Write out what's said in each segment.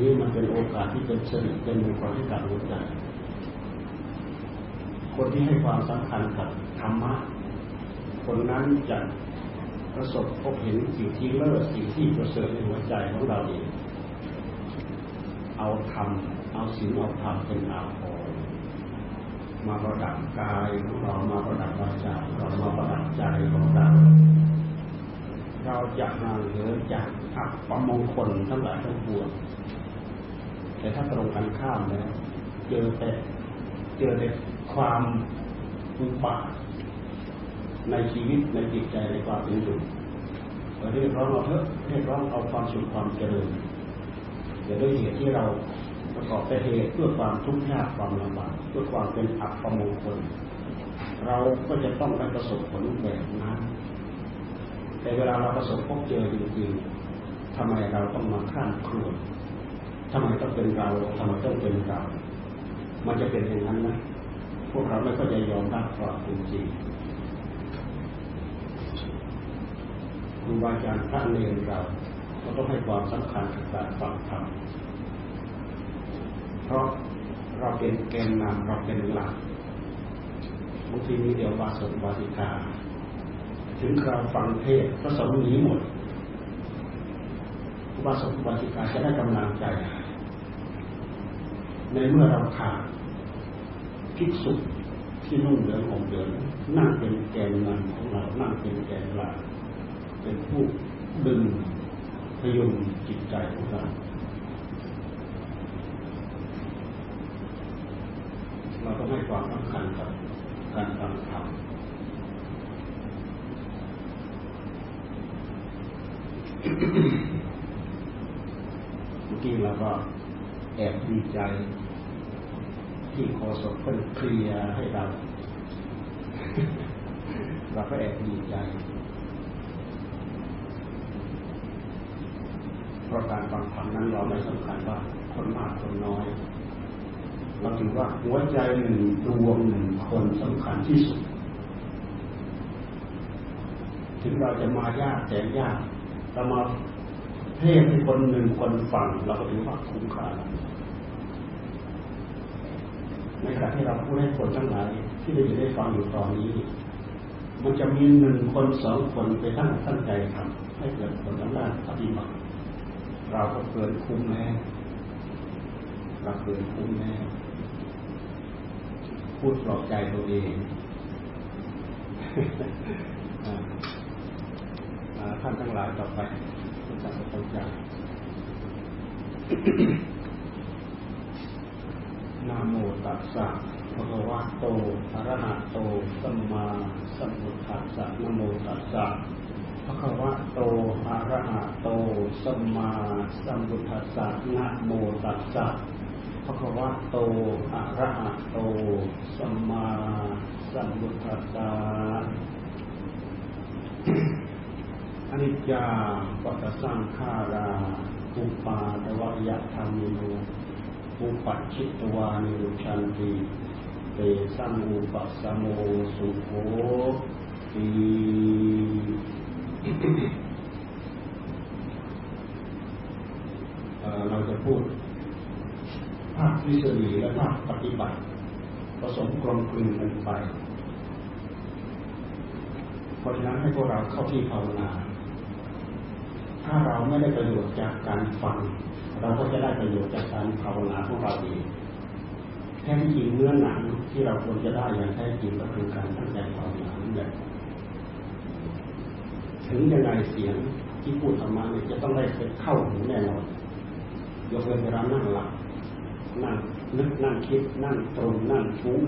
นี้มันเป็นโอกาสที่เป็นสิริเป็นมงคลให้กับหัวใจ คนที่ให้ความสำคัญกับธรรมะ คนนั้นจะประสบพบเห็นสิ่งที่เลิศสิ่งที่ประเสริฐในหัวใจของเราเอง เอาธรรมเอาศีลเอาธรรมเป็นอาภรณ์มาประดับกายของเรามาประดับวาจาเรามาประดับใจของเราเราจะห่างเหินจากอัปมงคลทั้งหลายทั้งปวง แต่ถ้าตรงกันข้ามแล้วเจอแต่เจอแต่ความอุบาในชีวิตในจิตใจในความเป็นอยู่เรียกร้องเราเถอะเรียกร้องเอาความสุขความเจริญแต่ด้วยเหตุที่เราประกอบแต่เหตุเพื่อความทุกข์ยากความลำบากเพื่อความเป็นอัปปมงคลเราก็จะต้องได้ประสบผลแบบนั้นแต่เวลาเราประสบพบเจอจริงๆทำไมเราต้องมาข้ามครว ทำไมต้องเป็นเราทำไมต้องเป็นเรา มันจะเป็นอย่างนั้นนะพวกเราไม่ก็จะยอมรับความจริงครูบาอาจารย์พระเนรเราก็ต้องให้ความสำคัญกับการฟังธรรมเพราะเราเป็นแกนนำเราเป็นหลักบางทีมีเดียวบาสกบาสิกา ถึงคราฟังเทศก็สมนี้หมดบาสกบาสิกาจะได้กำลังใจ ในเมื่อเราขาดภิกษุที่นุ่งเหลืองห่มเหลืองนั่งเป็นแกนนำของเรานั่งเป็นแกนหลักเป็นผู้ดึงพยุงจิตใจของเราเราต้องให้ความสำคัญกับการฟังธรรมเมื่อกี้เราก็แอบดีใจ ที่โคศกเพิ่นเคลียให้เราเราก็แอบดีใจเพราะการฟังธรรมนั้นเราไม่สำคัญว่าคนมากคนน้อย เราถือว่าหัวใจหนึ่งดวงหนึ่งคนสำคัญที่สุด ถึงเราจะมายากแต่ยากเรามาเทศให้คนหนึ่งคนฟังเราก็ถือว่าคุ้มค่า ในขณะที่เราพูดให้คนทั้งหลายที่ได้ยินได้ฟังอยู่ตอนนี้ มันจะมีหนึ่งคนสองคนไปตั้งตั้งใจทำให้เกิดผลทางด้านปฏิบัติเราก็เกินคุ้มแน่เราเกินคุ้มแน่พูดปลอบใจตัวเองท่านทั้งหลายต่อไปท่านก็ต้องการ นาโมตัสสะภะคะวะโตอะระหะโต สัมมาสัมพุทธัสสะนะโมตัสสะภะคะวะโตอะระหะโต สัมมาสัมพุทธัสสะนะโมตัสสะภะคะวะโตอะระหะโต สัมมาสัมพุทธัสสะอนิจจาปัสสังขาราอุปาทวยธรรมิโน อุปัชิตวานิรุชันติเตสังอุปัสโมสุโขตีเราจะพูดภาคทฤษฎีและภาคปฏิบัติ ผสมกลมกลืนกันไปเพราะฉะนั้นให้พวกเราเข้าที่ภาวนา ถ้าเราไม่ได้ประโยชน์จากการฟัง เราก็จะได้ประโยชน์จากการภาวนาของเราเองแท้จริงเนื้อหนังที่เราควรจะได้อย่างแท้จริงก็คือการตั้งใจภาวนานั่นแหละถึงยังไงเสียงที่พูดธรรมะเนี่ยจะต้องได้เข้าหูแน่นอนยกเว้นเวลานั่งหลับนั่งนึกนั่งคิดนั่งตรงนั่งฟุ้ง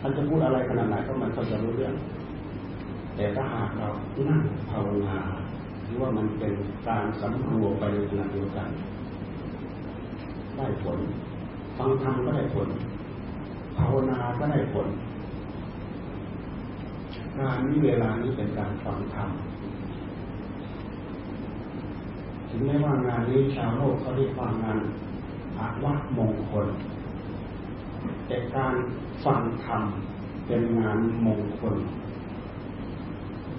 ท่านจะพูดอะไรขนาดไหนก็มันก็จะรู้เรื่อง แต่ถ้าหากเรานั่งภาวนาหรือว่ามันเป็นการสำรวมไปในขณะเดียวกัน ได้ผล ฟังธรรมก็ได้ผล ภาวนาก็ได้ผลงานนี้เวลานี้เป็นการฟังธรรมถึงแม้ว่างานนี้ชาวโลกเขาเรียกว่างานอาวัตมงคล แต่การฟังธรรมเป็นงานมงคล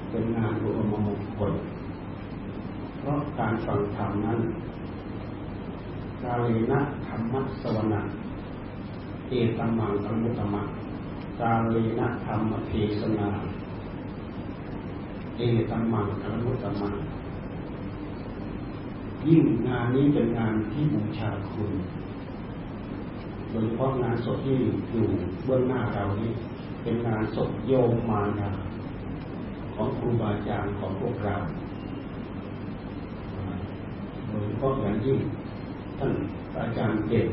เป็นงานรวมมงคล เพราะการฟังธรรมนั้น กาเลนะธรรมะสวนาเอตัมมังอมุตมังกาเลนะธรรมเทศนาเอตัมมังอมุตมังยิ่งงานนี้เป็นงานที่บูชาคุณโดยเฉพาะงานศพที่อยู่เบื้องหน้าเรานี้ เป็นงานศพโยมมารดาของครูบาอาจารย์ของพวกเราโดยเฉพาะอย่างยิ่ง ท่านอาจารย์เก่ง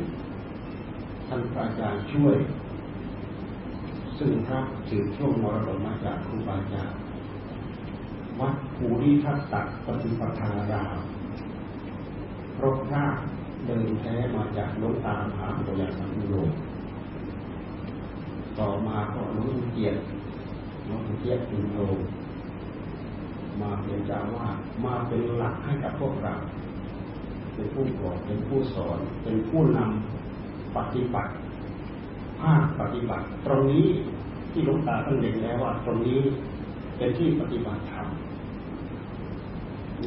ท่านอาจารย์ช่วย ซึ่งพระถือช่วงมรดกมาจากครูบาอาจารย์วัดภูริทัตตปฏิปทารามรกราเดินแท้มาจากลงตามหาปุญญสังโลต่อมาก็หลวงเกียรติหลวงเกียรติโลมาเป็นเจ้าวาดมาเป็นหลักให้กับพวกเรา เป็นผู้บอกเป็นผู้สอน เป็นผู้นำปฏิบัติภาคปฏิบัติ ตรงนี้ที่หลวงตาท่านเล็งแล้วว่า ตรงนี้เป็นที่ปฏิบัติธรรม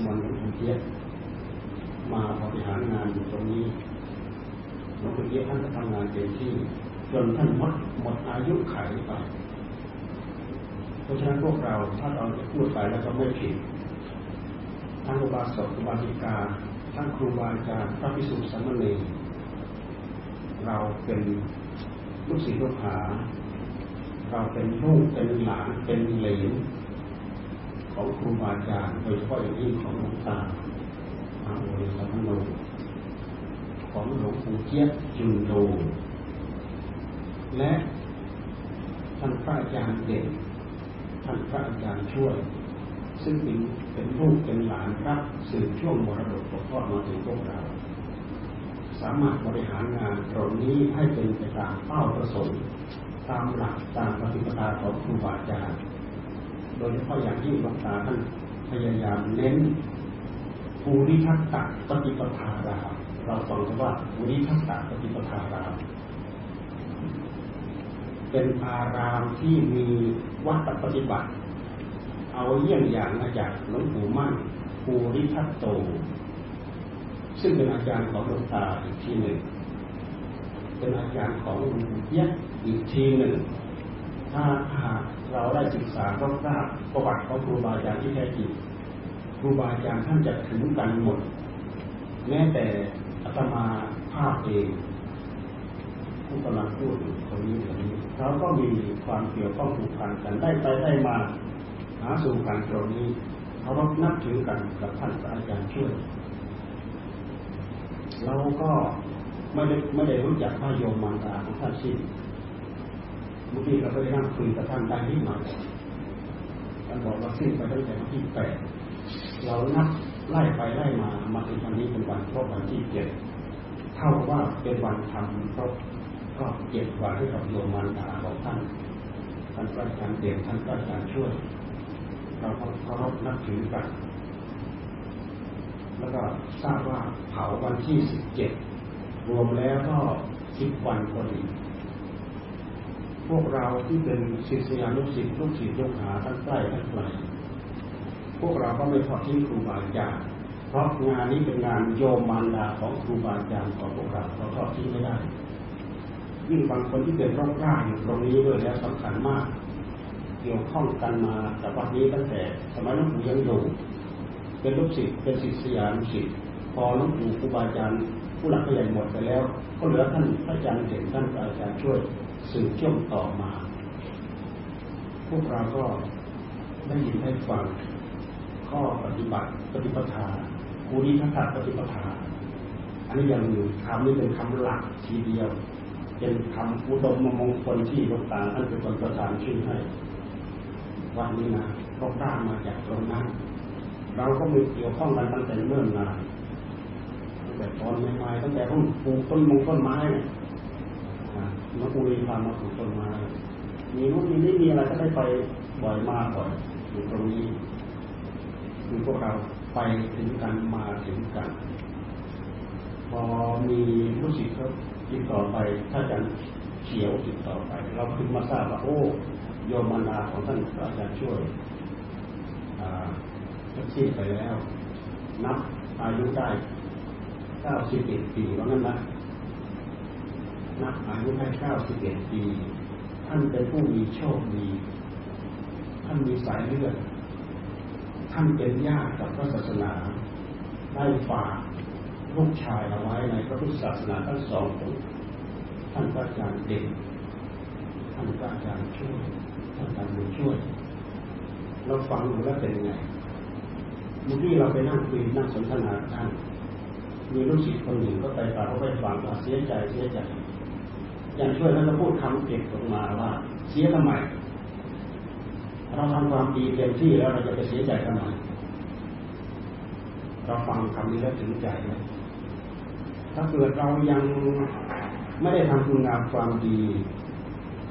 มันหลวงเกียรติมาบริหารงานอยู่ตรงนี้หลวงปู่เยี่ยท่านก็ทำงานเต็มที่จนท่านหมดหมดอายุขัยไปเพราะฉะนั้นพวกเราถ้าเราจะพูดไปแล้วก็ไม่ผิดทั้งอุบาสกอุบาสิกา ทั้งครูบาอาจารย์พระพิสุทธิสมณีเราเป็นลูกศิษย์ลูกหา เราเป็นลูกเป็นหลานเป็นเหลนของครูบาอาจารย์โดยเฉพาะอย่างยิ่งของหลวงตาอาโอริสัมโนของหลวงปู่เจี๊ยบจุนโดและท่านพระอาจารย์เด่นท่านพระอาจารย์ช่วย ซึ่งเป็นเป็นลูกเป็นหลานครับสืบช่วงมรดกตกทอดมาถึงพวกเรา สามารถบริหารงานตรงนี้ให้เป็นไปตามเป้าประสงค์ตามหลักตามปฏิปทาของครูบาอาจารย์โดยเฉพาะอย่างยิ่งหลวงตาท่านพยายามเน้นภูริทัตตะปฏิปทาราเราฟังคำว่าภูริทัตตะปฏิปทาราเป็นอารามที่มีวัตปฏิบัติ เอาเยี่ยงอย่างมาจากหลวงปู่มั่นภูริทัตโต ซึ่งเป็นอาจารย์ของหลวงตาอีกทีหนึ่ง เป็นอาจารย์ของหลวงปู่เยะอีกทีหนึ่ง ถ้าหากเราได้ศึกษาก็ทราบประวัติของครูบาอาจารย์ที่แท้จริงครูบาอาจารย์ท่านจะถึงกันหมด แม้แต่อาตมาภาพเองผู้กำลังพูดคนนี้คนนี้เขาก็มีความเกี่ยวข้องผูกพันกันได้ไปได้มา หาสู่กันตรงนี้เขาต้องนับถือกันกับท่านอาจารย์ช่วย เราก็ไม่ได้ไม่ได้รู้จักพระโยมมันตาของท่านสิ้นเมื่อกี้เราก็ได้นั่งคุยกับท่านได้นิดหน่อยท่านบอกว่าสิ้นไปตั้งแต่วันที่แปดเรานับไล่ไปไล่มามาถึงวันนี้เป็นวันครบวันที่เจ็ดเท่าว่าเป็นวันทำครบก็เจ็ดวันให้กับโยมมันดาของท่านท่านพระอาจารย์เด่นท่านพระอาจารย์ช่วย เราเคารพนับถือกัน แล้วก็ทราบว่าเผาวันที่สิบเจ็ดรวมแล้วก็สิบวันพอดีพวกเราที่เป็นศิษยานุศิษย์ลูกศิษย์ลูกหาทั้งใกล้ทั้งไกลพวกเราก็ไม่ทอดทิ้งครูบาอาจารย์เพราะงานนี้เป็นงานโยมมารดาของครูบาอาจารย์ของพวกเราเราทอดทิ้งไม่ได้ยิ่งบางคนที่เป็นร่องร่างอยู่ตรงนี้ด้วยแล้วสำคัญมาก เกี่ยวข้องกันมาจากวัดนี้ตั้งแต่ สมัยหลวงปู่ยังอยู่เป็นลูกศิษย์เป็นศิษย์สยานศิษย์พอหลวงปู่ครูบาอาจารย์ผู้หลักผู้ใหญ่หมดไปแล้ว ก็เหลือท่านพระอาจารย์เก่งท่านอาจารย์ช่วยสืบเชื่อมต่อมา พวกเราก็ได้ยินได้ฟังข้อปฏิบัติปฏิปทาภูริทัศน์ปฏิปทา อันนี้ยังคำนี้เป็นคำหลักทีเดียว เป็นคำอุดมมงคลที่หลวงตาท่านเป็นคนประทานชื่อให้ วันนี้นะก็ได้ามาจากตรงนั้น เราก็มีเกี่ยวข้องกันตั้งแต่เริ่มนานตั้งแต่ตอนใหม่ๆตั้งแต่ต้นปลูกต้นมงต้นไม้เนี่ยมาอุยพามาปลูกต้นไม้มีนู่นมีนี่มีอะไรก็ได้ไปบ่อยมากบ่อยอยู่ตรงนี้คือพวกเราไปถึงกันมาถึงกัน พอมีผู้ศิษย์เขาติดต่อไป ถ้าจะเขียวติดต่อไป เราถึงมาทราบว่าโอ้ โยมมนาของท่านอาจารย์ช่วยทักซี่ไปแล้ว นับอายุได้เก้าสิบเอ็ดปีว่างั้นนะนับอายุได้เก้าสิบเอ็ดปี ท่านเป็นผู้มีโชคดี ท่านมีสายเลือด ท่านเป็นญาติกับพระศาสนา ได้ฝากลูกชายเอาไว้ในพระพุทธศาสนาทั้งสองคนท่านพระอาจารย์เด็กท่น พระอาจารย์ช่วยท่านอาจารย์ช่วย เราฟังดูแล้วเป็นยังไงเมื่อกี้เราไปนั่งคุยนั่งสนทนาท่านมีลูกศิษย์คนหนึ่งก็ไปฝากเขาไปฟังว่าเสียใจเสียใจอย่างช่วยแล้วเราพูดคำเก็บออกมาว่า เสียทำไมเราทำความดีเต็มที่แล้วเราจะไปเสียใจทำไมเราฟังคำนี้แล้วถึงใจไหมถ้าเกิดเรายังไม่ได้ทำคุณงามความดี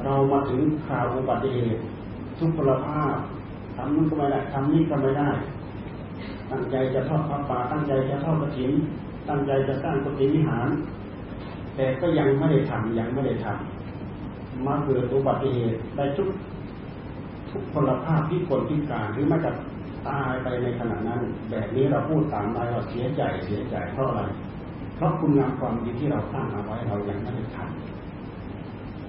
เรามาถึงข่าวอุบัติเหตุทุกพลภาพทำนู้นก็ไม่ได้ทำนี้ก็ไม่ได้ ตั้งใจจะทอดพระป่าตั้งใจจะทอดกระถิ่นตั้งใจจะสร้างกฏิวิหาร แต่ก็ยังไม่ได้ทำยังไม่ได้ทำมาเกิดอุบัติเหตุได้ทุกทุกพลภาพที่คนพิการหรือมาจากตายไปในขณะนั้น แบบนี้เราพูดตามไปเราเสียใจเสียใจเพราะอะไร เพราะคุณงามความดีที่เราตั้างเอาไว้เรายังไม่ได้ทำ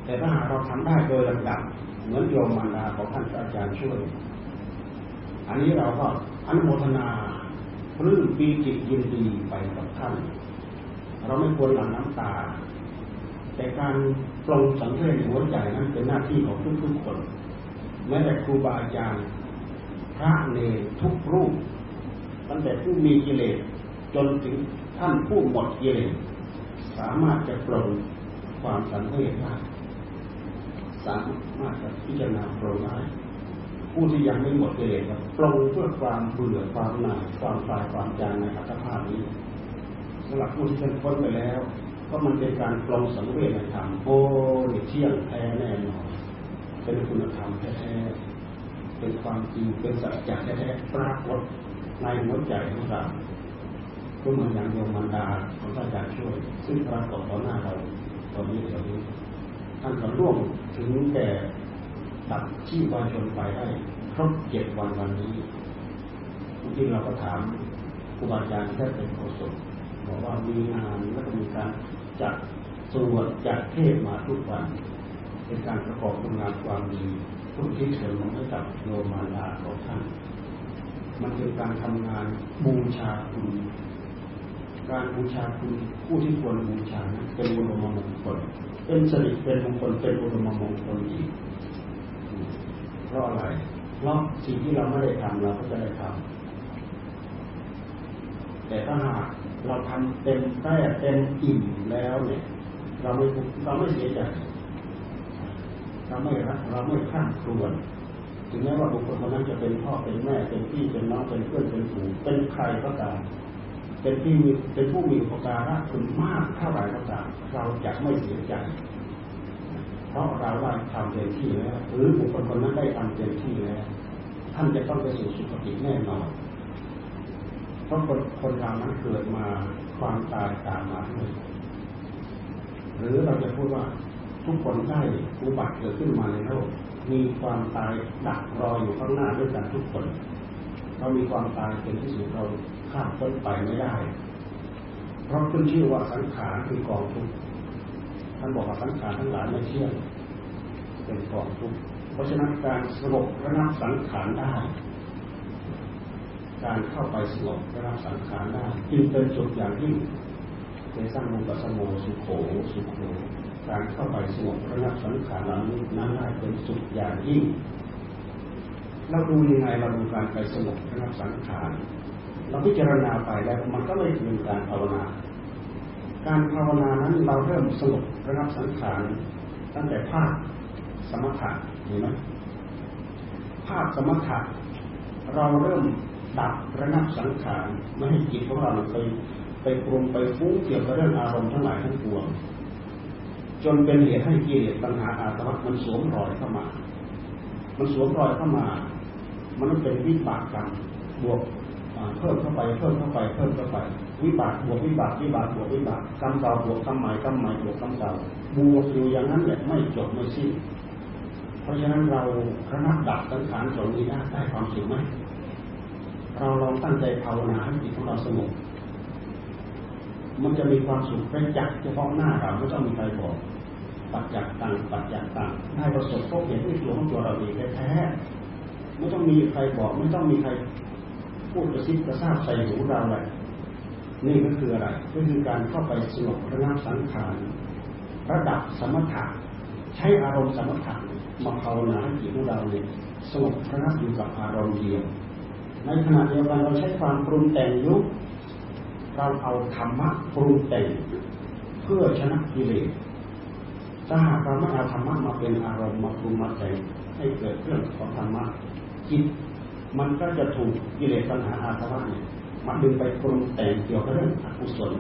แต่ถ้าหากเราทำได้โดยลำดับเหมือนโยมมารดาของท่านอาจารย์ช่วย อันนี้เราก็อนุโมทนาปลื้มปีจิตยินดีไปกับท่าน เราไม่ควรหลั่งน้ำตา แต่การปลงสังเวชหัวใจนั้นเป็นหน้าที่ของทุกๆคน แม้แต่ครูบาอาจารย์พระเนรทุกรูป ตั้งแต่ผู้มีกิเลสจนถึงท่านผู้หมดกิเลสสามารถจะปลงความสังเวชได้ สามารถพิจารณาปรงได้ผู้ที่ยังไม่หมดกิเลสปลงเพื่อความเบื่อความหน่ายความตายความจางในอัตภาพนี้สำหรับผู้ที่เป็นพ้นไปแล้วก็มันเป็นการปลงสังเวชธรรมโอ้เที่ยงแท้แน่นอนเป็นคุณธรรมแท้เป็นความจริงเป็นสัจจะแท้ปรากฏในหัวใจของเราก็เหมือนอย่างโยมมันดาของพระอาจารย์ช่วย ซึ่งปรากฏต่อหน้าเราตอนนี้เดี๋ยวนี้ ท่านก็ร่วมถึงแก่ตัดชีพวาชนไปได้ครบเจ็ดวันวันนี้ที่เราก็ถามครูบาอาจารย์ท่านเป็นโฆษกบอกว่ามีงานแล้วก็มีการจัดสวดจัดเทศมาทุกวัน เป็นการประกอบคุณงานความดีผู้ที่เฉลิมให้กับโยมาลาของท่าน มันเป็นการทำงานบูชาคุณการบูชาคุณผู้ที่ควรบูชาเป็นบุญมงคล เป็นสริเป็นมงคลเป็นบุญมงคลอีกเพราะอะไรเพราะสิ่งที่เราไม่ได้ทำเราก็จะได้ทำแต่ถ้าหากเราทำเต็มแท้เต็มอิ่มแล้วเนี่ย เราไม่เราไม่เสียใจเราไม่รักเราไม่ข้ามครวนถึงแม้ว่าบุคคลคนนั้นจะเป็นพ่อเป็นแม่เป็นพี่เป็นน้องเป็นเพื่อนเป็นผูเป็นใครก็ตาม เป็นที่มีเป็นผู้มีอุปการะคุณมากเท่าไหร่ก็ตามเราจะไม่เสียใจเพราะเราได้ทำเต็มที่แล้วหรือบุคคลคนนั้นได้ทำเต็มที่แล้วท่านจะต้องไปสู่สุคติแน่นอนเพราะคนคนเรานั้นเกิดมาความตายตามมาด้วยหรือเราจะพูดว่าทุกคนได้อุบัติเกิดขึ้นมาในโลกมีความตายดักรออยู่ข้างหน้าด้วยกันทุกคนเรามีความตายเป็นที่สุดเรา ข้ามพ้นไปไม่ได้ เพราะขึ้นชื่อว่าสังขารคือกองทุกข์ท่านบอกว่าสังขารทั้งหลายไม่เที่ยงเป็นกองทุกข์เพราะฉะนั้นการสงบระงับสังขารได้ การเข้าไปสงบระงับสังขารได้จึงเป็นจุดอย่างยิ่งในสร้างมุปัสโมสุโขสุโขการเข้าไปสงบระงับสังขารนั้นนั้นได้เป็นสุดอย่างยิ่งเราดูยังไงเราดูการไปสงบระงับสังขาร เราพิจารณาไปแล้วมันก็ไม่เป็นการภาวนา การภาวนานั้นเราเริ่มสงบระงับสังขารตั้งแต่ภาคสมถะเห็นไหมภาคสมถะเราเริ่มดับระงับสังขารไม่ให้จิตของเราไปไปปรุงไปฟุ้งเกี่ยวกับเรื่องอารมณ์ทั้งหลายทั้งปวงจนเป็นเหตุให้กิเลสปัญหาอาสวะมันสวมรอยเข้ามา มันสวมรอยเข้ามา มันเป็นวิบากกรรมบวก เพิ่มเข้าไปเพิ่มเข้าไปเพิ่มเข้าไป วิบากบวกวิบากวิบากบวกวิบากกรรมเก่าบวกกรรมใหม่กรรมใหม่บวกกรรมเก่าบวกอยู่อย่างนั้นแหละไม่จบไม่สิ้น เพราะฉะนั้นเราระนับดับสังขารส่วนนี้ได้ความสุขไหมเราลองตั้งใจภาวนาให้จิตของเราสงบมันจะมีความสุขเป็นจักเฉพาะหน้าเราไม่ต้องมีใครบอกปัจจักตังปัจจักตังได้ประสบพบเห็นด้วยตัวของตัวเราเองแท้ไม่ต้องมีใครบอก ไม่ต้องมีใคร พูดกระซิบกระซาบใส่หูเราเลยนี่ก็คืออะไร ก็คือการเข้าไปสงบระงับสังขารระดับสมถะใช้อารมณ์สมถะมาภาวนาให้จิตของเราเนี่ยสงบระงับอยู่กับอารมณ์เดียว ในขณะเดียวกันเราใช้ความปรุงแต่งยุคเราเอาธรรมะปรุงแต่งเพื่อชนะกิเลสถ้าหากเราไม่เอาธรรมะมาเป็นอารมณ์มาปรุงมาแต่งให้เกิดเรื่องของธรรมะจิต มันก็จะถูกกิเลสปัญหาอาสวะเนี่ยมาดึงไปปรุงแต่งเกี่ยวกับเรื่องอกุศล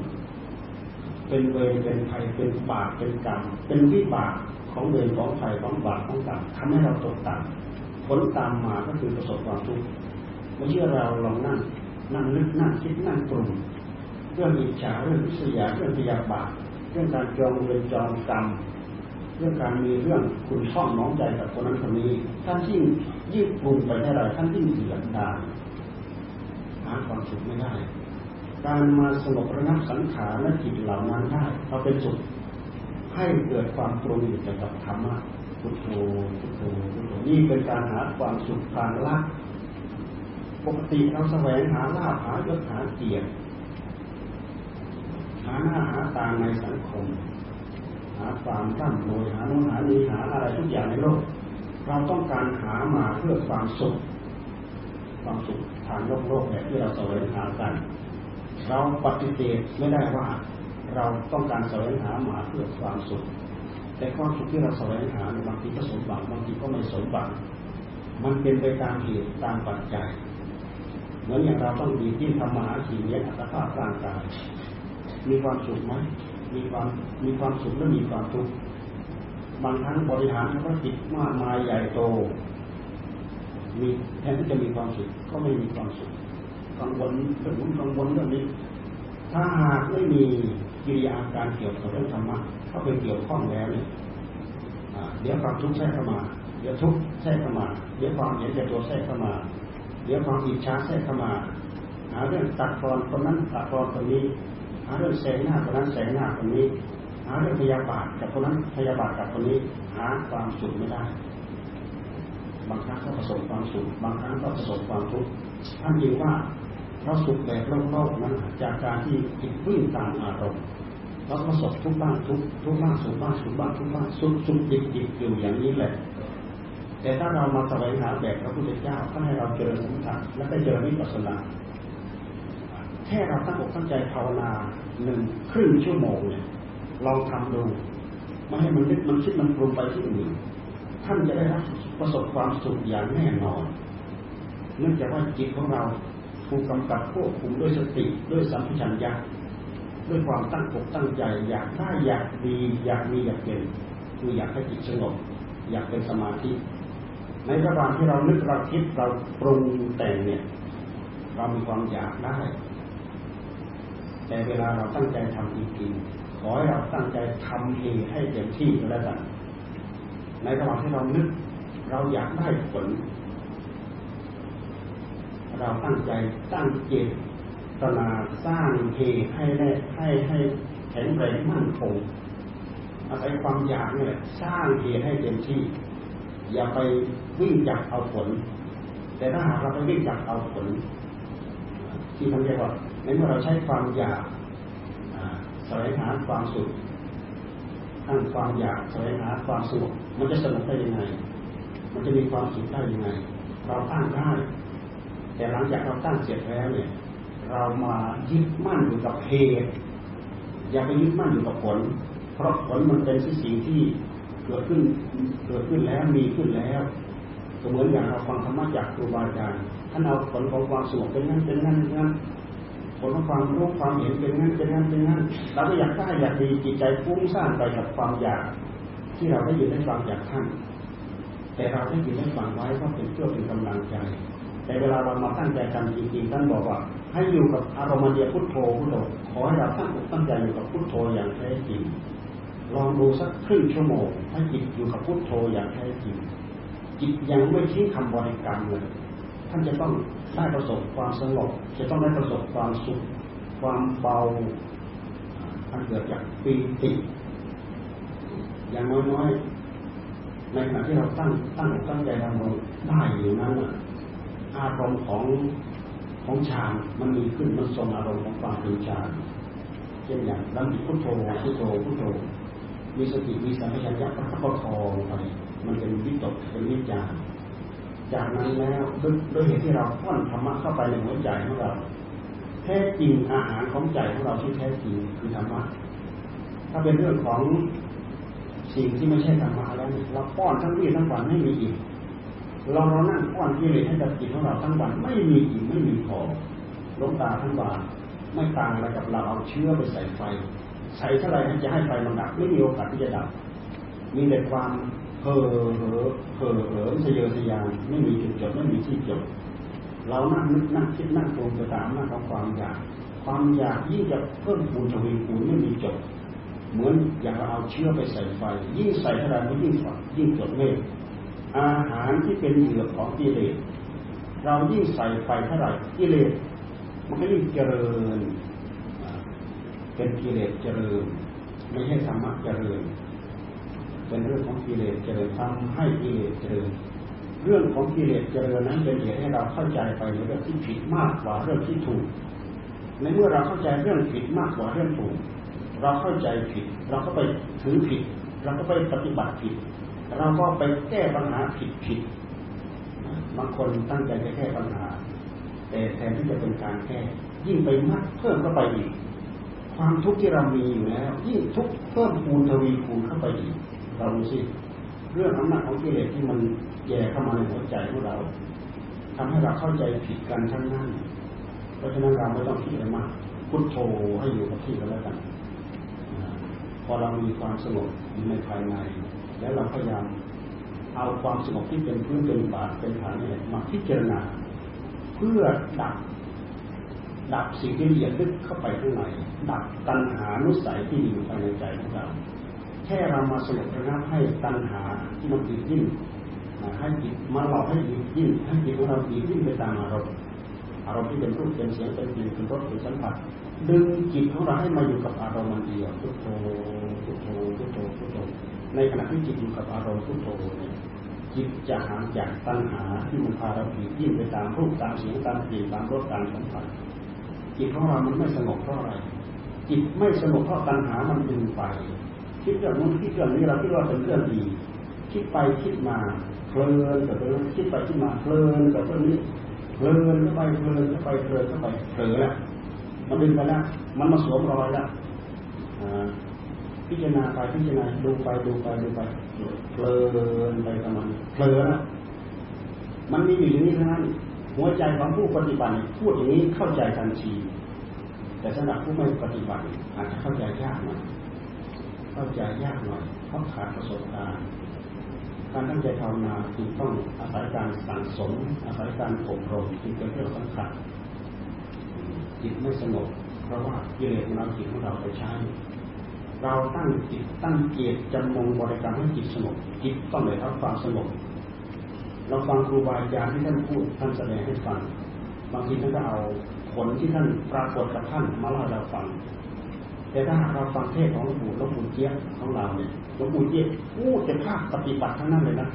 เป็นเวรเป็นภัยเป็นบาปเป็นกรรม เป็นวิบากของเวรของภัยของบาปของกรรมทำให้เราตกต่ำผลตามมาก็คือประสบความทุกข์ไม่เชื่อเราลองนั่งนั่งนึกนั่งคิดนั่งปรุงเรื่องอิจฉาเรื่องวิสยาเรื่องพยาบาทเรื่องการจองเวรจองกรรม เรื่องการมีเรื่องคุณช่องน้องใจกับคนนั้นคนนี้ท่านยิ่งยิ่งปรุงไปเท่าไรท่านยิ่งเดือดดาลหาความสุขไม่ได้ การมาสงบระงับสังขารและจิตเหล่านั้นได้เราเป็นสุขให้เกิดความปรุงอยู่กับธรรมะพุทโธพุทโธพุทโธนี่เป็นการหาความสุขทางละปกติเราแสวงหาลาภหายศหาเกียรติหาหน้าหาตาในสังคมาความร่ำรวยหาโน้นหานี้หาอะไรทุกอย่างในโลก เราต้องการหามาเพื่อความสุข ความสุขทางโลกโลกแบบที่เราแสวงหากัน เราปฏิเสธไม่ได้ว่าเราต้องการแสวงหามาเพื่อความสุข แต่ความสุขที่เราแสวงหาบางทีก็สมหวังบางทีก็ไม่สมหวังมันเป็นไปตามเหตุตามปัจจัยเหมือนอย่างเราต้องดีที่ทำมาหาชีวิตอัตภาพร่างกายมีความสุขไหม มีความมีความสุขและมีความทุกข์บางครั้งบริหารธุรกิจมากมายใหญ่โต มีแทนที่จะมีความสุขก็ไม่มีความสุขกังวลเรื่องนู้นกังวลเรื่องนี้ ถ้าหากไม่มีกิริยาการเกี่ยวกับเรื่องธรรมะเข้าไปเกี่ยวข้องแล้วเนี่ยเดี๋ยวความทุกข์แทรกเข้ามา เดี๋ยวทุกข์แทรกเข้ามา เดี๋ยวความเห็นแก่ตัวแทรกเข้ามา เดี๋ยวความอิจฉาแทรกเข้ามา หาเรื่องตัดตอนคนนั้นตัดตอนคนนี้ หาเรื่องแสงหน้าคนนั้นแสงหน้าคนนี้ หาเรื่องพยาบาทกับคนนั้นพยาบาทกับคนนี้ หาความสุขไม่ได้ บางครั้งก็ประสบความสุขบางครั้งก็ประสบความทุกข์ท่านยิงว่าเราสุขแบบโลกๆนั้นจากการที่จิตวิ่งตามอารมณ์เราประสบทุกบ้างทุกทุกบ้างสุขบ้างสุขบ้างทุกบ้างสุขสุขจิตจิตอยู่อย่างนี้แหละ แต่ถ้าเรามาแสวงหาแบบพระพุทธเจ้าก็ให้เราเจริญสมถะและไปเจริญวิปัสสนา ค่เราตั้งอกตั้งใจภาวนาหนึ่งครึ่งชั่วโมงเนี่ยลองทำดูไม่ให้มันนึกมันคิดมันปรุงไปที่อื่นท่านจะได้รับประสบความสุขอย่างแน่นอน เนื่องจากว่าจิตของเราถูกกำกับควบคุมด้วยสติด้วยสัมผัสัญญาด้วยความตั้งอกตั้งใจอยากได้อยากดีอยากมีอยากเป็นคืออยากให้จิตสงบอยากเป็นสมาธิ ในระหว่างที่เรานึกเราคิดเราปรุงแต่งเนี่ย เรามีความอยากได้ แต่เวลาเราตั้งใจทำจริงๆขอให้เราตั้งใจทำเองให้เต็มที่ก็แล้วกันในระหว่างที่เรานึกเราอยากได้ผล เราตั้งใจตั้งเจตนาสร้างเหตุให้ได้ให้ให้แข็งแรงมั่นคงอาศัยความอยากนี่แหละสร้างเหตุให้เต็มที่ อย่าไปวิ่งจับเอาผล แต่ถ้าหากเราไปวิ่งจับเอาผล ที่ทำเรียกว่าในเมื่อเราใช้ความอยากแสวงหาความสุขตั้งความอยากแสวงหาความสุขมันจะสงบได้ยังไง มันจะมีความสุขได้ยังไง เราตั้งได้แต่หลังจากเราตั้งเสร็จแล้วเนี่ย เรามายึดมั่นอยู่กับเหตุอย่าไปยึดมั่นอยู่กับผล เพราะผลมันเป็นสิ่งที่เกิดขึ้นเกิดขึ้นแล้วมีขึ้นแล้ว เหมือนอย่างเราฟังธรรมะจากครูบาอาจารย์ท่านเอาผลของความสงบเป็นงั้นเป็นงั้นเป็นงั้นผลของความรู้ความเห็นเป็นงั้นเป็นงั้นเป็นงั้นเราก็อยากได้อยากดีจิตใจฟุ้งซ่านไปกับความอยาก ที่เราได้ยินได้ฟังจากท่าน แต่เราได้ยินได้ฟังไว้ก็เป็นเพื่อเป็นกำลังใจ แต่เวลาเรามาตั้งใจทำจริงๆท่านบอกว่า ให้อยู่กับอารมณ์เดียพุทโธพุทโธขอให้เราตั้งอกตั้งใจอยู่กับพุทโธอย่างแท้จริงลองดูสักครึ่งชั่วโมงให้จิตอยู่กับพุทโธอย่างแท้จริง จิตยังไม่ทิ้งคำบริกรรมเลย ท่านจะต้องได้ประสบความสงบ จะต้องได้ประสบความสุข ความเบาอันเกิดจากปีติ อย่างน้อยๆ ในขณะที่เราตั้งตั้งตั้งใจทำได้อยู่นั้นอารมณ์ของของฌานมันมีขึ้นมันทรงอารมณ์ของความเป็นฌานเช่นอย่างลำพุทโธพุทโธพุทโธมีสติมีสัมผัสยัประคับประคองไป มันเป็นวิตกเป็นวิจารจากนั้นแล้วด้วยเหตุที่เราป้อนธรรมะเข้าไปในหัวใจของเราแท้จริงอาหารของใจของเราที่แท้จริงคือธรรมะถ้าเป็นเรื่องของสิ่งที่ไม่ใช่ธรรมะแล้วเราป้อนทั้งวี่ทั้งวันไม่มีอีกเราเรานั่งป้อนกิเลสให้กับจิตของเราทั้งวันไม่มีอีกไม่มีพอล้มตาทั้งบานไม่ต่างอะไรกับเราเอาเชื้อไปใส่ไฟ ใส่เท่าไรจะให้ไฟมันดับไม่มีโอกาสที่จะดับ มีแต่ความ เห่อเหอเห่อเหอเสยสยานไม่มีจุดจบไม่มีที่จบ เรานั่งนึกนั่งคิดนั่งปรุงไปตามหน้าของความอยาก ความอยากยิ่งจะเพิ่มพูนทวีคูณไม่มีจบ เหมือนอยางเอาเชื้อไปใส่ไฟ ยิ่งใส่เท่าไรมันยิ่งฝักยิ่งจดเมฆอาหารที่เป็นเหยื่อของกิเลสเรายิ่งใส่ไฟเท่าไรกิเลสมันก็ยิ่งเจริญ เป็นกิเลสเจริญ ไม่ใช่ธรรมะเจริญ เป็นเรื่องของกิเลสเจริญทำให้กิเลสเจริญเรื่องของกิเลสเจริญนั้นเป็นเหตุให้เราเข้าใจไปในเรื่องที่ผิดมากกว่าเรื่องที่ถูก ในเมื่อเราเข้าใจเรื่องผิดมากกว่าเรื่องถูก เราเข้าใจผิด เราก็ไปถือผิด เราก็ไปปฏิบัติผิด เราก็ไปแก้ปัญหาผิดผิดบางคนตั้งใจจะแก้ปัญหา แต่แทนที่จะเป็นการแก้ยิ่งไปมากเพิ่มเข้าไปอีก ความทุกข์ที่เรามีอยู่แล้ว ยิ่งทุกข์เพิ่มคูณทวีคูณเข้าไปอีก เราดูสิเรื่องอำนาจของกิเลสที่มันแย่เข้ามาในหัวใจของเราทำให้เราเข้าใจผิดกันทั้งนั้น เพราะฉะนั้นเราไม่ต้องคิดอะไรมากพุทโธให้อยู่กับที่กันแล้วกันพอเรามีความสงบอยู่ในภายใน แล้วเราพยายามเอาความสงบที่เป็นพื้นเป็นบาทเป็นฐานนี่มาพิจารณา เพื่อดับดับสิ่งที่ละเอียดลึกเข้าไปข้างในดับตัณหานุสัยที่อยู่ภายในใจของเรา แค่เรามาสงบระงับให้ตัณหาที่มันติดยิ่งให้จิตมาหลอกให้จิตยิ่งให้จิตของเราติดยิ่งไปตามอารมณ์อารมณ์ที่เป็นรูปเป็นเสียงเป็นกลิ่นเป็นรสเป็นสัมผัสดึงจิตของเราให้มาอยู่กับอารมณ์มันเดียวพุทโธพุทโธพุทโธพุทโธในขณะที่จิตอยู่กับอารมณ์พุทโธเนี่ยจิตจะห่างจากตัณหาที่มันพาเราผิดยิ่งไปตามรูปตามเสียงตามกลิ่นตามรสตามสัมผัสจิตของเรามันไม่สงบเพราะอะไรจิตไม่สงบเพราะตัณหามันดึงไป คิดเรื่องนู้นคิดเรื่องนี้เราคิดว่าเป็นเรื่องดี คิดไปคิดมาเพลินกับเรื่องคิดไปคิดมาเพลินกับเรื่องนี้เพลินเข้าไปเพลินเข้าไปเพลินเข้าไปเผลอแล้วมันดึงไปแล้วมันมาสวมรอยแล้วพิจารณาไปพิจารณาดูไปดูไปดูไปเพลินไปกับมันเพลินมันมีอยู่อย่างนี้เท่านั้นหัวใจของผู้ปฏิบัติพูดอย่างนี้เข้าใจทันทีแต่สำหรับผู้ไม่ปฏิบัติอาจจะเข้าใจยากหน่อย เข้าใจยากหน่อยเพราะขาดประสบการณ์การตั้งใจภาวนาจึงต้องอาศัยการสั่งสม อาศัยการอบรมจึงเป็นเรื่องสำคัญจิตไม่สงบเพราะว่ากิเลสมันเอาจิตของเราไปใช้เราตั้งจิตตั้งเกียรติจำมงบริการให้จิตสงบจิตต้องได้รับความสงบเราฟังครูบาอาจารย์ที่ท่านพูดท่านแสดงให้ฟังบางทีท่านก็เอาผลที่ท่านปรากฏกับท่านมาเล่าเราฟัง แต่ถ้าหากเราฟังเทศของหลวงปู่หลวงปู่เจี๊ยบของเราเนี่ยหลวงปู่เจี๊ยบพูดจะภาคปฏิบัติทั้งนั้นเลยนะ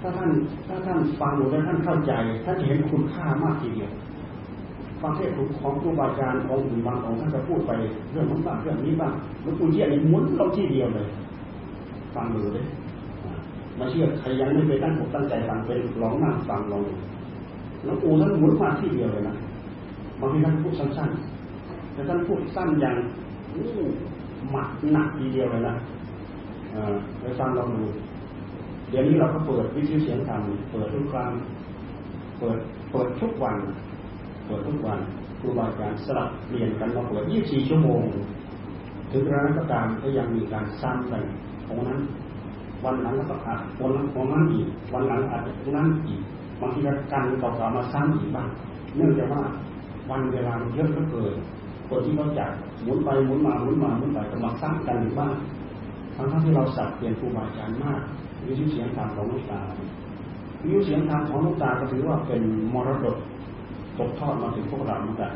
ถ้าท่านถ้าท่านฟังหรือท่านเข้าใจท่านจะเห็นคุณค่ามากทีเดียวฟังเทศของครูบาอาจารย์องค์อื่นบางองค์ท่านจะพูดไปเรื่องนั้นบ้างเรื่องนี้บ้างหลวงปู่เจี๊ยบเนี่ยมุนลงที่เดียวเลย ฟังดูเลยมาเชื่อใครยังไม่ไปตั้งอกตั้งใจฟังไปลองนั่งฟังลองแล้วอูท่านหมุนมาที่เดียวเลยนะบางทีท่านพูดสั้นๆ แต่ท่านพูดสั้นอย่างหมักหนักทีเดียวเลยนะไปฟังลองดู เดี๋ยวนี้เราก็เปิดวิทยุเสียงธรรมเปิดทุกครั้งเปิดเปิดทุกวัน เปิดทุกวันครูบาอาจารย์สลับเปลี่ยนกันมาเปิด 24 ชั่วโมง ถึงกระนั้นก็ตามก็ยังมีการซ้ำกันของนั้น วันหลังก็อาจวันหลังของนั้นอีก วันหลังอาจจะตรงนั้นอีก บางทีก็กันเก่าๆมาซ้ำอีกบ้าง เนื่องจากว่าวันเวลามันเยอะก็เกิน คนที่เขาจัดหมุนไปหมุนมาหมุนมาหมุนไปก็มาซ้ำกันอยู่บ้างทั้งที่เราสับเปลี่ยนครูบาอาจารย์มากวิธีเสียงธรรมของลูกตาวิธีเสียงธรรมของลูกตาก็ถือว่าเป็นมรดกตกทอดมาถึงพวกเราเหมือนกัน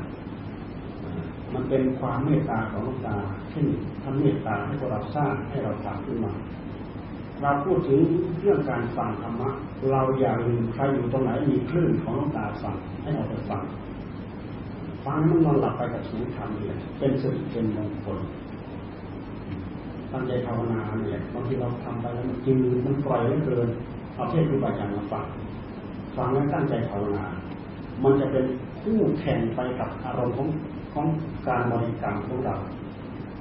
มันเป็นความเมตตาของลูกตาที่ท่านเมตตาให้พวกเราสร้างให้เราทำขึ้นมาเราพูดถึงเรื่องการฟังธรรมะเราอย่าลืมใครอยู่ตรงไหนมีคลื่นของลูกตาฟังให้เราไปฟัง ฟังมันนอนหลับไปกับชีวิตธรรมเลยเป็นสิริเป็นมงคลตั้งใจภาวนาเนี่ยบางทีเราทำไปแล้วมันกินมันปล่อยเหลือเกินเอาเทศครูบาอาจารย์มาฟังฟังแล้วตั้งใจภาวนา มันจะเป็นคู่แข่งไปกับอารมณ์ของของการบริกรรมของเรา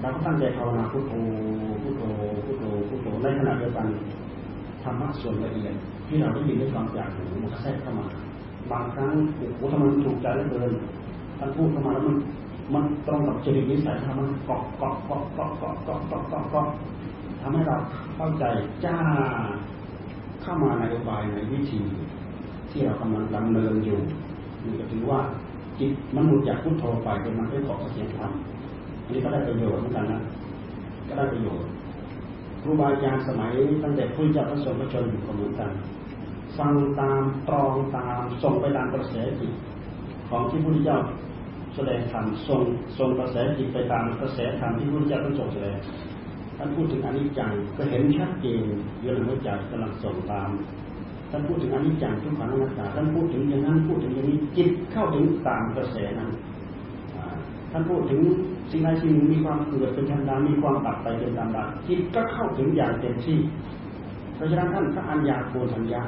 เราก็ตั้งใจภาวนาพุทโธพุทโธพุทโธพุทโธในขณะเดียวกันธรรมะส่วนละเอียดที่เราได้ยินได้ฟังจากหูมันแทรกเข้ามา บางครั้งโอ้โหทำไมมันถูกใจเหลือเกิน ท่านพูดเข้ามาแล้วมันมันตรงกับจริตนิสัยทำมันเกาะเกาะเกาะเกาะเกาะเกาะเกาะเกาะเกาะทำให้เราเข้าใจจ้าเข้ามาในอุบายในวิธี ที่เรากำลังดำเนินอยู่นี่ก็ถือว่าจิตมันหลุดจากพุทโธไปจนมันไปเกาะเสียงธรรมอันนี้ก็ได้ประโยชน์เหมือนกันนะก็ได้ประโยชน์ครูบาอาจารย์สมัยตั้งแต่พุทธเจ้าพระสงฆ์พระชนอยู่ก็เหมือนกันฟังตามตรองตามส่งไปตามกระแสจิตของที่พุทธเจ้า แสดงธรรมทรงทรงกระแสจิตไปตามกระแสธรรมที่พระเจ้าท่านทรงแสดงท่านพูดถึงอนิจจังก็เห็นชัดเจนเยอะในหัวใจกำลังส่งตามท่านพูดถึงอนิจจังทุกขังอนัตตาท่านพูดถึงอย่างนั้นพูดถึงอย่างนี้จิตเข้าถึงตามกระแสนั้นท่านพูดถึงสิ่งใดสิ่งหนึ่งมีความเกิดเป็นธรรมดามีความตัดไปเป็นธรรมดาจิตก็เข้าถึงอย่างเต็มที่ เพราะฉะนั้นท่านพระอัญญาโกณทัญญา